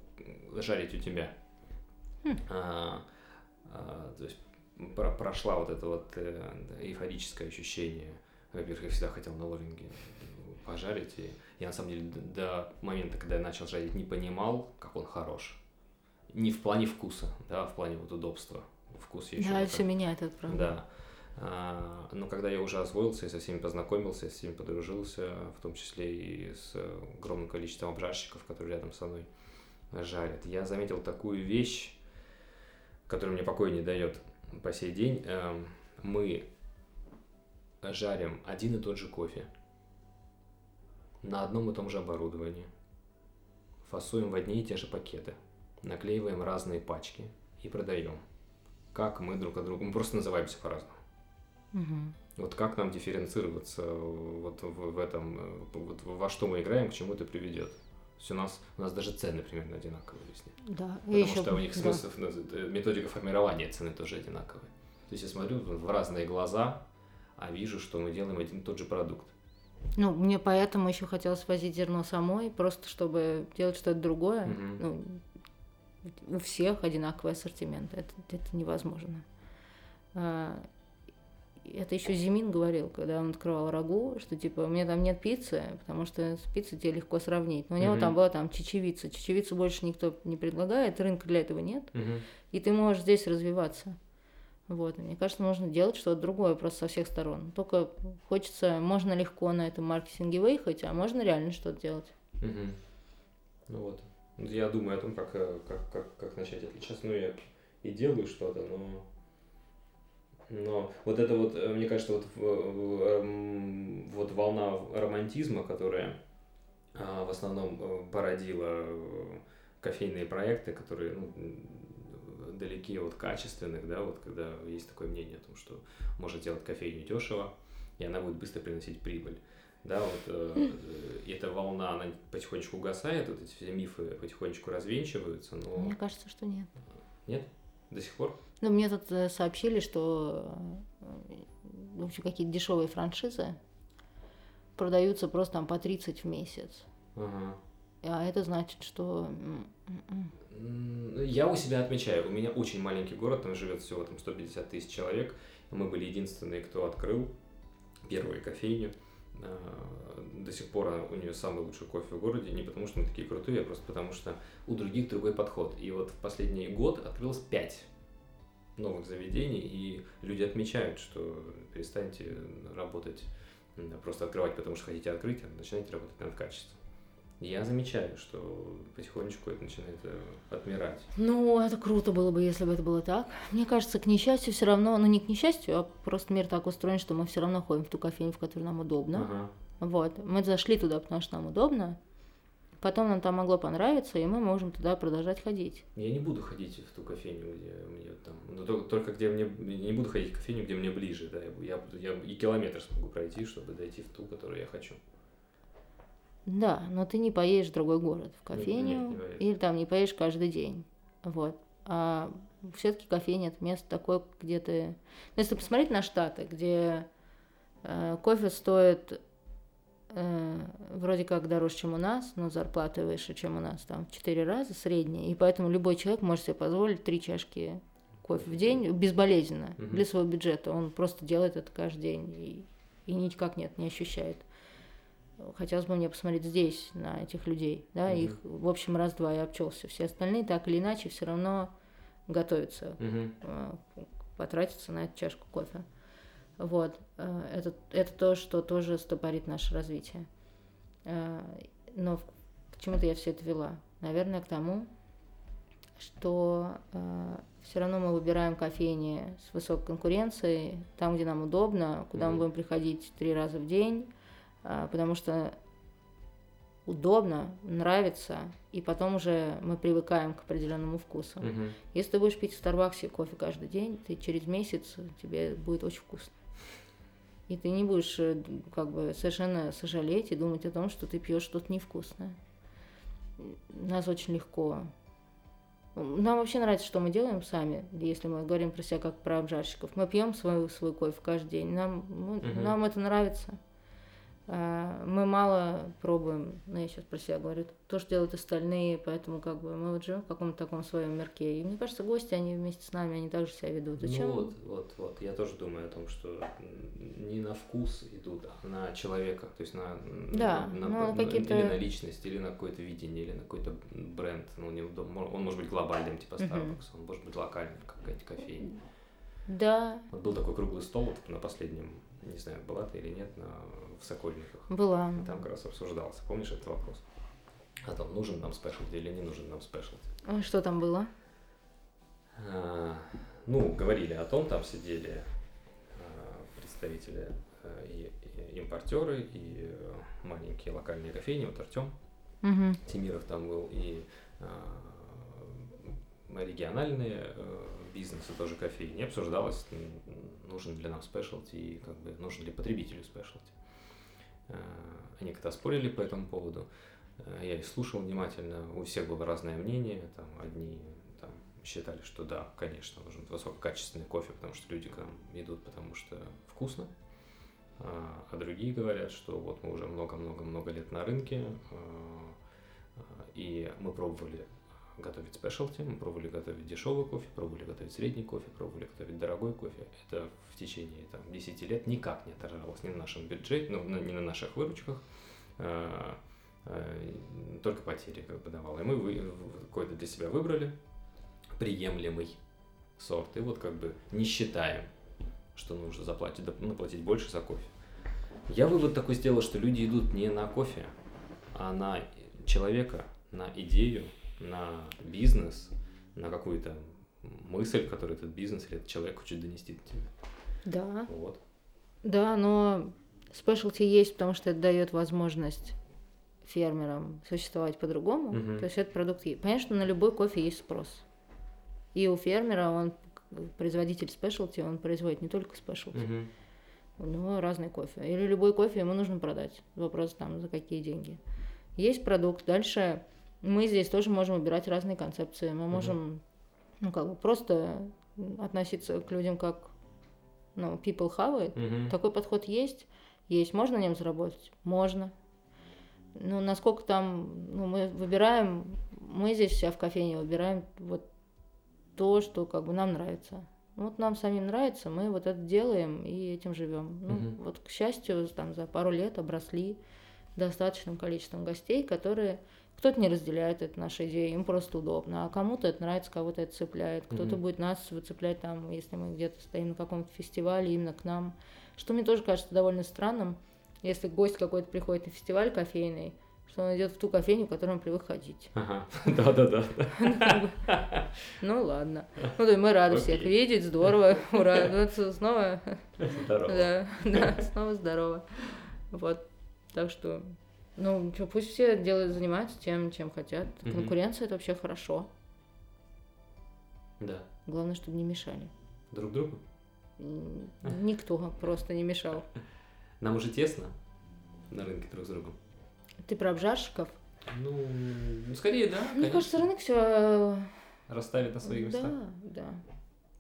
жарить у тебя. Хм. А, а, то есть про- прошла вот это вот э, эйфорическое ощущение. Во-первых, я всегда хотел на ловинге пожарить, и я на самом деле до момента, когда я начал жарить, не понимал, как он хорош. Не в плане вкуса, да, а в плане вот удобства. Вкус я еще Да, все меняет, это правда. да. А, но когда я уже освоился и со всеми познакомился, со всеми подружился, в том числе и с огромным количеством обжарщиков, которые рядом со мной жарят, я заметил такую вещь, которая мне покоя не дает по сей день. Эм, Мы жарим один и тот же кофе на одном и том же оборудовании, фасуем в одни и те же пакеты, наклеиваем разные пачки и продаем. Как мы друг от друга, мы просто называемся по-разному. Мгм. Вот как нам дифференцироваться вот в, в этом, вот во что мы играем, к чему это приведет? То есть у нас, у нас даже цены примерно одинаковые везде. Да. И Потому еще, что у них да. смысл, ну, э, методика формирования цены тоже одинаковая. То есть я смотрю в разные глаза, а вижу, что мы делаем один и тот же продукт. Ну, мне поэтому еще хотелось возить зерно самой, просто чтобы делать что-то другое. Мгм. Ну, у всех одинаковый ассортимент. Это, это невозможно. А, Это еще Зимин говорил, когда он открывал рагу, что типа у меня там нет пиццы, потому что с пиццей тебе легко сравнить. Но у него Мгм. там была там чечевица. Чечевицу больше никто не предлагает, рынка для этого нет. Мгм. И ты можешь здесь развиваться. Вот. И мне кажется, нужно делать что-то другое просто со всех сторон. Только хочется, можно легко на этом маркетинге выехать, а можно реально что-то делать. Мгм. Ну вот. Я думаю о том, как, э, как, как, как начать отличаться. Ну, я и делаю что-то, но... Но вот это вот, э, мне кажется, вот, эм, вот волна романтизма, которая а, в основном э, породила кофейные проекты, которые ну, далеки от качественных, да, вот когда есть такое мнение о том, что можно делать кофейню дешево, и она будет быстро приносить прибыль. Да, вот э, э, эта волна, она потихонечку угасает, вот эти все мифы потихонечку развенчиваются, но Мне кажется, что нет. нет, до сих пор. Ну, мне тут э, сообщили, что э, в общем, какие-то дешевые франшизы продаются просто там по 30 в месяц. Ага. А это значит, что... М, Я у себя отмечаю, у меня очень маленький город, там живет всего там 150 тысяч человек. Мы были единственные, кто открыл первую кофейню. А, до сих пор у нее самый лучший кофе в городе, не потому что мы такие крутые, а просто потому что у других другой подход. И вот в последний год открылось пять новых заведений, и люди отмечают, что перестаньте работать, просто открывать, потому что хотите открыть, а начинайте работать над качеством. Я замечаю, что потихонечку это начинает э, отмирать. Ну, это круто было бы, если бы это было так. Мне кажется, к несчастью все равно, ну не к несчастью, а просто мир так устроен, что мы все равно ходим в ту кофейню, в которую нам удобно. Ага. Вот. Мы зашли туда, потому что нам удобно. Потом нам там могло понравиться, и мы можем туда продолжать ходить. Я не буду ходить в ту кофейню, где мне там, ну только, только где мне, не буду ходить в кофейню, где мне ближе, да, я, я и километр смогу пройти, чтобы дойти в ту, которую я хочу. Да, но ты не поедешь в другой город, в кофейню, Нет, нет, или там не поедешь каждый день. Вот. А все-таки кофейня это место такое, где ты. Ну, если посмотреть на Штаты, где э, кофе стоит э, вроде как дороже, чем у нас, но зарплата выше, чем у нас, там в 4 раза средняя, и поэтому любой человек может себе позволить три чашки кофе в день безболезненно Мгм. для своего бюджета. Он просто делает это каждый день и, и никак нет, не ощущает. Хотелось бы мне посмотреть здесь на этих людей, да, Мгм. их в общем раз-два я обчелся. Все остальные так или иначе все равно готовятся э, потратиться на эту чашку кофе. Вот. э, Это, это то, что тоже стопорит наше развитие. Э, Но к чему-то я все это вела. Наверное, к тому, что все равно мы выбираем кофейни с высокой конкуренцией, там, где нам удобно, куда мы Мгм. будем приходить три раза в день, потому что удобно, нравится, и потом уже мы привыкаем к определенному вкусу. Мгм. Если ты будешь пить в Старбаксе кофе каждый день, ты через месяц тебе будет очень вкусно. И ты не будешь э, как бы совершенно сожалеть и думать о том, что ты пьешь что-то невкусное. Нас очень легко. Нам вообще нравится, что мы делаем сами, если мы говорим про себя как про обжарщиков. Мы пьем свой, свой кофе каждый день. Нам, ну, Мгм. нам это нравится. А, Мы мало пробуем, ну я сейчас про себя говорю, то, что делают остальные, поэтому как бы мы вот живем в каком-то таком своем мирке. И мне кажется, гости, они вместе с нами, они также себя ведут. Зачем? Ну вот, вот, вот. Я тоже думаю о том, что не на вкус идут, а на человека, то есть на, Да, на, ну, на- какие-то- или на личность, или на какое-то видение, или на какой-то бренд. Ну, не, он может быть глобальным, типа. Starbucks, он может быть локальным, как какая-то кофейня. Да, Вот был такой круглый стол вот на последнем, не знаю, была ты или нет, на, в Сокольниках. была. И Там как раз обсуждался. Помнишь этот вопрос? О том, нужен нам спешлти или не нужен нам спешлти. А Что там было? А, Ну, говорили о том, там сидели а, представители а, и, и импортеры, и э, маленькие локальные кофейни, вот Артем Мгм. Тимиров там был, и а, региональные э, бизнесы, тоже кофейни, обсуждалось, нужен ли нам спешлти и как бы нужен ли потребителю спешлти. А, Они когда спорили по этому поводу, э, я их слушал внимательно, у всех было разное мнение, там одни там, считали, что да, конечно, нужен высококачественный кофе, потому что люди к нам идут, потому что вкусно, а а другие говорят, что вот мы уже много-много-много лет на рынке, а, и мы пробовали готовить спешлти, мы пробовали готовить дешевый кофе, пробовали готовить средний кофе, пробовали готовить дорогой кофе. Это в течение там, 10 лет никак не отражалось ни на нашем бюджете, ну, ни на наших выручках. а, а, Только потери как бы давало. И мы вы- какой-то для себя выбрали приемлемый сорт. И вот как бы не считаем, что нужно заплатить, доп- ну, больше за кофе. Я вывод такой сделал, что люди идут не на кофе, а на человека, на идею, на бизнес, на какую-то мысль, которую этот бизнес или этот человек хочет донести до тебя. Да. Вот. Да, но спешлти есть, потому что это дает возможность фермерам существовать по-другому. Мгм. То есть этот продукт есть. Понятно, что на любой кофе есть спрос. И у фермера он производитель спешлти, он производит не только спешлти, Мгм. у него разный кофе. Или любой кофе ему нужно продать. Вопрос там, за какие деньги. Есть продукт. Дальше мы здесь тоже можем выбирать разные концепции. Мы можем, ну, как бы просто относиться к людям как, ну, people have it. Мгм. Такой подход есть. Есть. Можно на нем заработать? Можно. Ну, насколько там, ну, мы выбираем, мы здесь вся в кофейне выбираем вот то, что как бы нам нравится. Вот нам самим нравится, мы вот это делаем и этим живем. Ну, вот, к счастью, там за пару лет обросли достаточным количеством гостей, которые кто-то не разделяет эту нашу идею, им просто удобно, а кому-то это нравится, кого-то это цепляет, кто-то Мгм. будет нас выцеплять там, если мы где-то стоим на каком-то фестивале, именно к нам. Что мне тоже кажется довольно странным, если гость какой-то приходит на фестиваль кофейный, что он идет в ту кофейню, в которую он привык ходить. Ага, [LAUGHS] да-да-да. [LAUGHS] Ну ладно. Ну, то есть мы рады всех видеть, здорово, [LAUGHS] ура. Ну, это снова, Здорово. да, снова здорово. Вот. Так что, ну, что, пусть все делают, занимаются тем, чем хотят. Мгм. Конкуренция это вообще хорошо. Да. Главное, чтобы не мешали. Друг другу? Никто просто не мешал. Нам уже тесно на рынке друг с другом. Ты про обжарщиков? Ну, ну, скорее, да. Мне конечно. кажется, рынок все. Расставить на своих местах. Да, да.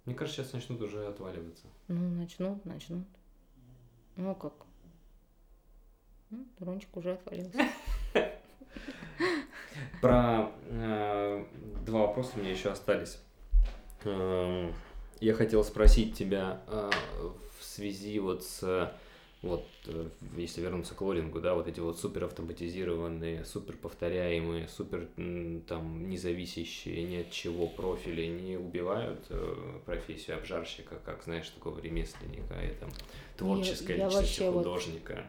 Мне кажется, сейчас начнут уже отваливаться. Ну, начнут, начнут. Ну, как? Ну, Рончик уже отвалился. [LAUGHS] Про э, два вопроса у меня еще остались. Эм, я хотел спросить тебя э, в связи вот с вот э, если вернуться к лорингу, да, вот эти вот супер автоматизированные, супер повторяемые, супер там независящие ни от чего профили не убивают э, профессию обжарщика, как знаешь такого ремесленника и там творческой я вообще вот- художника.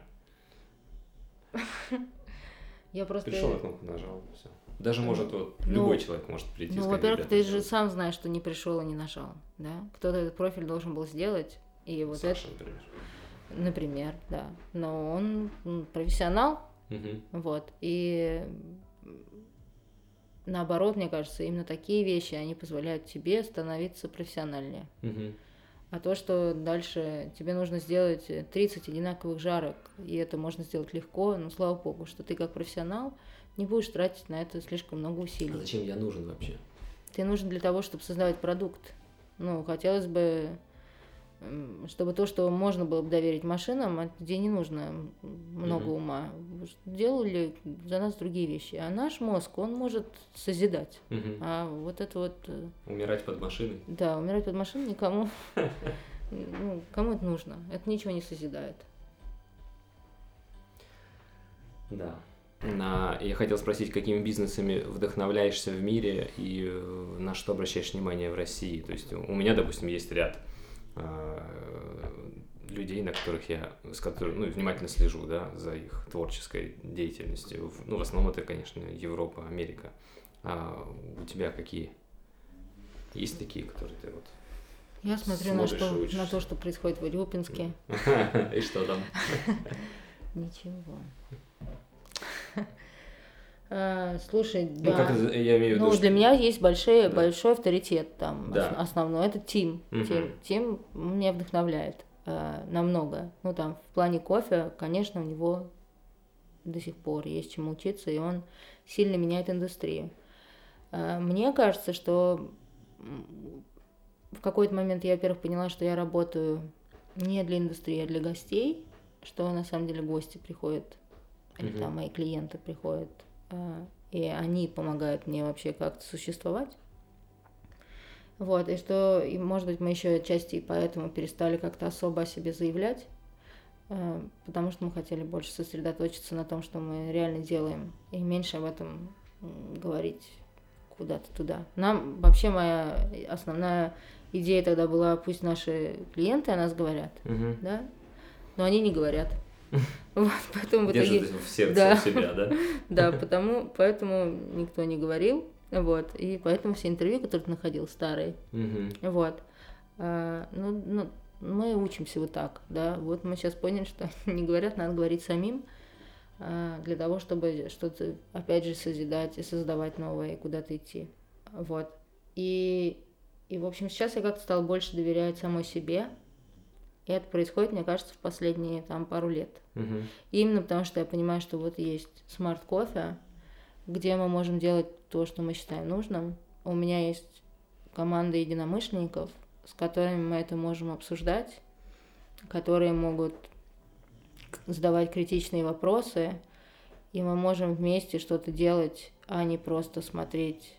Я просто... Пришел на кнопку нажал, все. Даже может вот Ну, любой человек может прийти. Ну, сказать, во-первых, «Ребята, ты же сам знаешь, что не пришел и не нажал, да? Кто-то этот профиль должен был сделать, и вот Саша, например. это, например, да. Но он профессионал, Мгм. вот, и наоборот, мне кажется, именно такие вещи, они позволяют тебе становиться профессиональнее. Мгм. А то, что дальше тебе нужно сделать 30 одинаковых жарок, и это можно сделать легко, ну, слава богу, что ты как профессионал не будешь тратить на это слишком много А усилий. зачем я нужен вообще? Ты нужен для того, чтобы создавать продукт. Ну, хотелось бы, чтобы то, что можно было бы доверить машинам, где не нужно много Мгм. ума, делали за нас другие вещи. А наш мозг, он может созидать. Мгм. А вот это вот, э, Умирать под машиной. да, умирать под машиной никому, ну, кому это нужно? Это ничего не созидает. Да. На... Я хотел спросить, какими бизнесами вдохновляешься в мире и э, на что обращаешь внимание в России? То есть у меня, допустим, есть ряд людей, на которых я с которыми, ну, внимательно слежу, да, за их творческой деятельностью. В- Ну, в основном это, конечно, Европа, Америка. А у тебя какие? Есть такие, которые ты вот... Я смотрю на, что, на то, что происходит в Урюпинске. [LAUGHS] И что там? [LAUGHS] Ничего. [LAUGHS] А, Слушай, Ну, да. как это- я имею в виду, Ну, что- для меня есть большой, Да. большой авторитет там. Да. ос- Основной это Тим. Тим. Тим меня вдохновляет э, намного. Ну, там, в плане кофе, конечно, у него до сих пор есть чему учиться, и он сильно меняет индустрию. Э, мне кажется, что в какой-то момент я, во-первых, поняла, что я работаю не для индустрии, а для гостей, что на самом деле гости приходят, или Мгм. там мои клиенты приходят, и они помогают мне вообще как-то существовать. Вот, и что, и, может быть, мы еще отчасти и поэтому перестали как-то особо о себе заявлять, э, потому что мы хотели больше сосредоточиться на том, что мы реально делаем, и меньше об этом говорить куда-то туда. Нам вообще моя основная идея тогда была, пусть наши клиенты о нас говорят, Мгм. да, но они не говорят. [LAUGHS] Вот, поэтому в итоге... В сердце Да. себя, да? [LAUGHS] Да, потому, поэтому никто не говорил, вот, и поэтому все интервью, которые ты находил, старые, вот, А, ну, ну, мы учимся вот так, да, вот мы сейчас поняли, что [LAUGHS] не говорят, надо говорить самим, а, для того, чтобы что-то, опять же, созидать и создавать новое, и куда-то идти, вот, и, и, в общем, сейчас я как-то стала больше доверять самой себе, и это происходит, мне кажется, в последние, там, пару лет, Мгм. Именно потому что я понимаю, что вот есть Smart Coffee, где мы можем делать то, что мы считаем нужным. У меня есть команда единомышленников, с которыми мы это можем обсуждать, которые могут задавать критичные вопросы, и мы можем вместе что-то делать, а не просто смотреть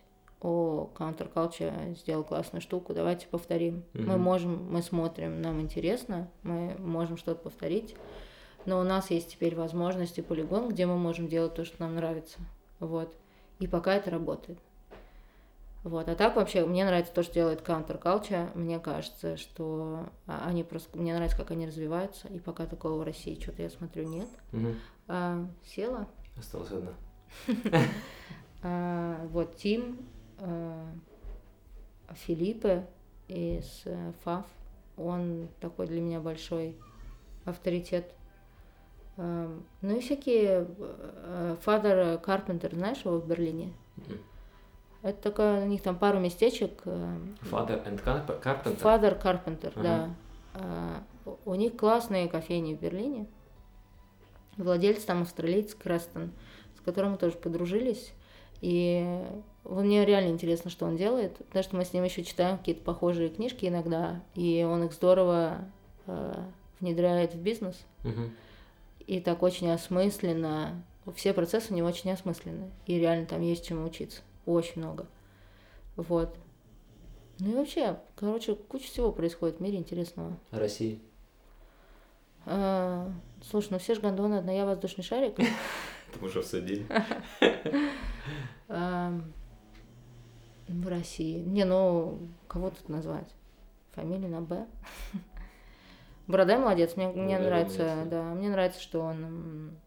о, Counterculture сделал классную штуку, давайте повторим. Мы Мгм. можем, мы смотрим, нам интересно, мы можем что-то повторить, но у нас есть теперь возможности полигон, где мы можем делать то, что нам нравится. Вот. И пока это работает. Вот. А так вообще мне нравится то, что делает Counterculture. Мне кажется, что они просто... Мне нравится, как они развиваются. И пока такого в России что-то я смотрю нет. Мгм. А, села. Осталась одна. [LAUGHS] А, вот Тим, Филиппе из э, ФАФ, он такой для меня большой авторитет. А, ну и всякие Фадер Карпентер, знаешь его в Берлине? Мгм. Это такое, у них там пару местечек. э, Father and Carp- Carpenter. Фадер Карпентер, да. У- у них классные кофейни в Берлине. Владелец там австралиец Крестон, с которым мы тоже подружились. И мне реально интересно, что он делает, потому что мы с ним еще читаем какие-то похожие книжки иногда, и он их здорово э, внедряет в бизнес. Мгм. И так очень осмысленно. Все процессы у него очень осмысленны. И реально там есть чему учиться. Очень много. Вот. Ну и вообще, короче, куча всего происходит в мире интересного. А России? А, слушай, ну все же гондоны, одна я воздушный шарик. [LAUGHS] Уже обсудили. [LAUGHS] А, в России. Не, ну, кого тут назвать? Фамилию на Б. [LAUGHS] Бородай молодец, мне, мне нравится, молодец, да, мне нравится, что он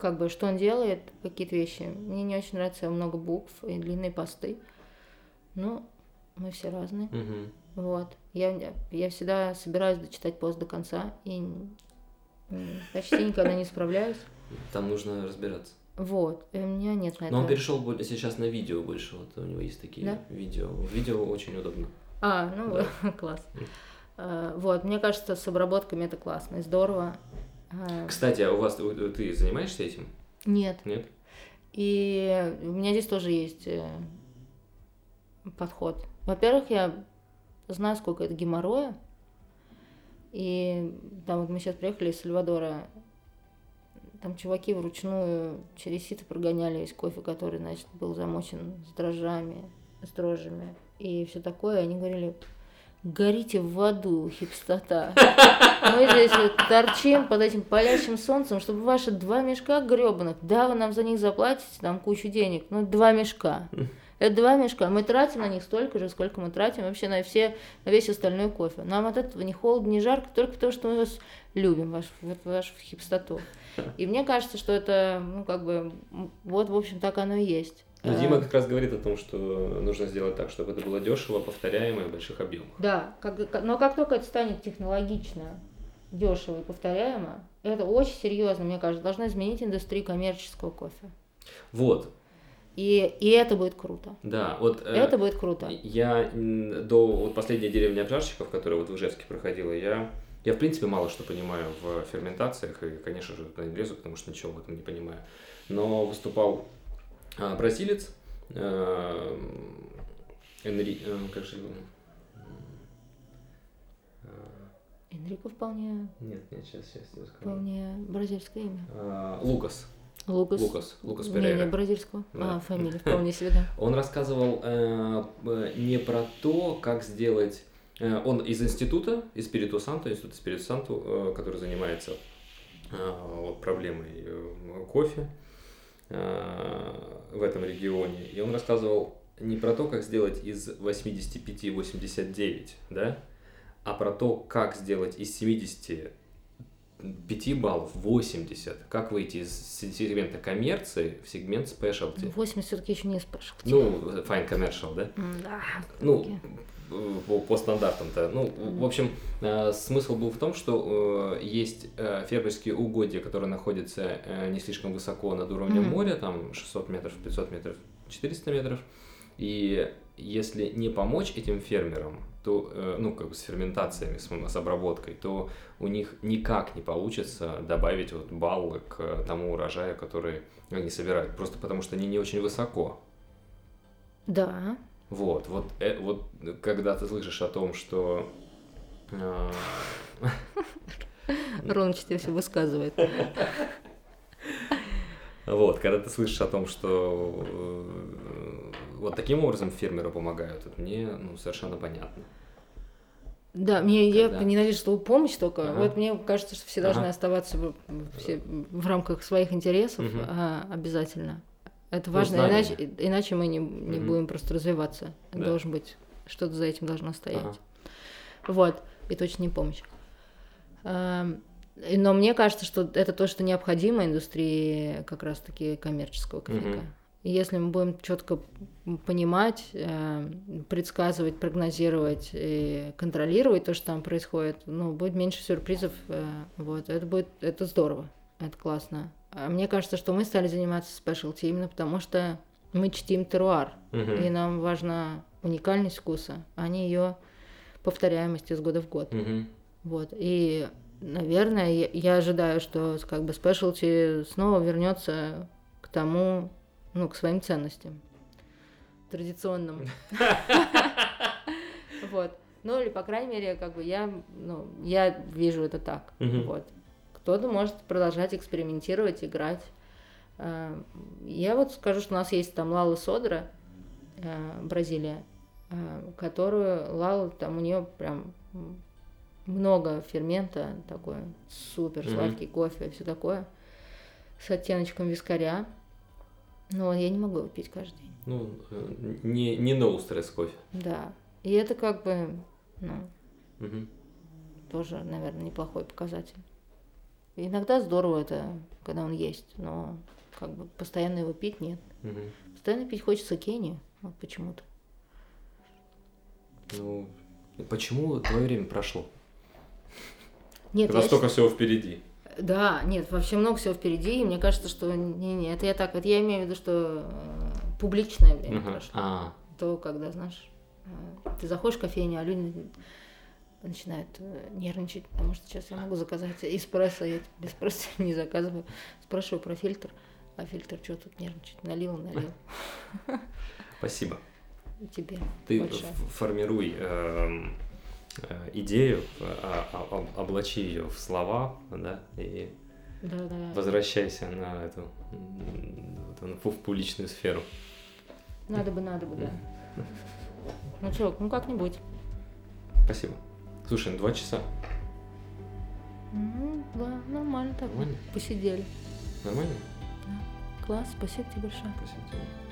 как бы, что он делает, какие-то вещи. Мне не очень нравится много букв и длинные посты. Ну, мы все разные. Мгм. Вот. Я, я всегда собираюсь дочитать пост до конца и почти никогда не справляюсь. Там нужно разбираться. Вот. И у меня нет на Но он это- перешел более- сейчас на видео больше. Вот у него есть такие Да? видео. Видео очень удобно. А, ну [LAUGHS] класс. А, Вот, мне кажется, с обработками это классно и здорово. А, Кстати, а у вас ты занимаешься этим? Нет. Нет? И у меня здесь тоже есть э, подход. Во-первых, я знаю, сколько это геморроя. И там вот мы сейчас приехали из Сальвадора. Там чуваки вручную через сито прогоняли весь кофе, который, значит, был замочен с дрожжами, с дрожжами и все такое. Они говорили, горите в аду, хипстота. Мы здесь торчим под этим палящим солнцем, чтобы ваши два мешка гребаных, да, вы нам за них заплатите там кучу денег, но два мешка. Это два мешка. Мы тратим на них столько же, сколько мы тратим вообще на все, на весь остальной кофе. Нам от этого не холодно, не жарко, только потому что мы вас любим, ваш, вот вашу хипстоту. И мне кажется, что это, ну, как бы, вот, в общем, так оно и есть. Но Э, Дима как раз говорит о том, что нужно сделать так, чтобы это было дешево, повторяемо и в больших объемах. Да, как- но как только это станет технологично, дешево и повторяемо, это очень серьезно, мне кажется, должно изменить индустрию коммерческого кофе. Вот, И, и это будет круто. да, вот э, Это будет круто. я до вот последней деревни обжарщиков, которая вот в Ижевске проходила, я, я в принципе мало что понимаю в ферментациях и, конечно же, туда не лезу, потому что ничего в этом не понимаю. Но выступал а, бразилец, э, Энри, э, как же его? Энрико вполне, Нет, нет, сейчас, сейчас я скажу. вполне бразильское имя. А, Лукас. Лукас. Лукас. Лукас Не, Перейра. не бразильского. Да. А, фамилия [LAUGHS] вполне себе, да. Он рассказывал э, не про то, как сделать... э, он из института, из Спириту Санту, института Спириту Санту, э, который занимается э, вот, проблемой кофе в этом регионе. И он рассказывал не про то, как сделать из 85 89, да, а про то, как сделать из 70 5 баллов 80, как выйти из сегмента коммерции в сегмент specialty. 80 все-таки еще не спрашивал. Ну, fine commercial, да? да. Ну, по, по стандартам-то. Ну, в общем, э, смысл был в том, что э, есть э, фермерские угодья, которые находятся э, не слишком высоко над уровнем Мгм. моря, там 600 метров, 500 метров, 400 метров. И если не помочь этим фермерам, то, э, ну, как бы с ферментациями, с, с обработкой, то у них никак не получится добавить вот баллы к тому урожаю, который они собирают, просто потому что они не очень высоко. Да. Вот, вот, э, вот, когда ты слышишь о том, что э, [LAUGHS] Роныч тебе все высказывает. [LAUGHS] вот, когда ты слышишь о том, что э, вот таким образом фермеру помогают, это мне ну, совершенно понятно. Да, мне я Да. ненавижу слово помощь только. Ага. Вот мне кажется, что все должны Ага. оставаться в, все в рамках своих интересов Мгм. а, обязательно. Это Ну, важно, иначе, иначе мы не, не Мгм. будем просто развиваться. Да. Должен быть, что-то за этим должно стоять. Ага. Вот, и точно не помощь. И- Но мне кажется, что это то, что необходимо индустрии как раз-таки коммерческого кофейка. И если мы будем четко понимать, э, предсказывать, прогнозировать и контролировать то, что там происходит, ну, будет меньше сюрпризов. э, Вот, это будет, это здорово, это классно. А мне кажется, что мы стали заниматься спешлти именно потому, что мы чтим теруар, Мгм. и нам важна уникальность вкуса, а не ее повторяемость из года в год. Мгм. Вот. И, наверное, я, я ожидаю, что как бы спешлти снова вернется к тому, ну, к своим ценностям. Традиционным. [LAUGHS] Вот. Ну, или, по крайней мере, как бы я, ну, я вижу это так. Вот. Кто-то может продолжать экспериментировать, играть. Э, Я вот скажу, что у нас есть там Лала Содра, э, Бразилия, э, которую Лала, там у нее прям много фермента, такой супер сладкий кофе и все такое, с оттеночком вискаря. Но я не могу его пить каждый день. Ну, не, не no стресс кофе. Да. И это как бы, ну, Мгм. тоже, наверное, неплохой показатель. Иногда здорово это, когда он есть, но как бы постоянно его пить нет. Мгм. Постоянно пить хочется Кению, вот почему-то. Ну, почему твое время прошло? Нет, Когда столько всего впереди. Да, нет, вообще много всего впереди, и мне кажется, что не-не, это я так, вот я имею в виду, что э, публичное время Ага. прошло. А, То, когда, знаешь, э, ты заходишь в кофейню, а люди начинают э, нервничать, потому что сейчас я могу заказать эспрессо, я тебе эспрессо [LAUGHS] не заказываю. Спрашиваю про фильтр, а фильтр что тут нервничать? Налил, налил. [LAUGHS] спасибо. И тебе Ты большое. формируй эм, э, идею, а- а- а- облачи ее в слова, да, и Да, да. возвращайся на эту в публичную сферу. Надо бы, надо бы, да. Ну что, ну как-нибудь. Спасибо. Слушай, ну два часа. Ну, да, нормально так. Нормально? Посидели. Нормально? Класс, спасибо тебе большое. Спасибо тебе.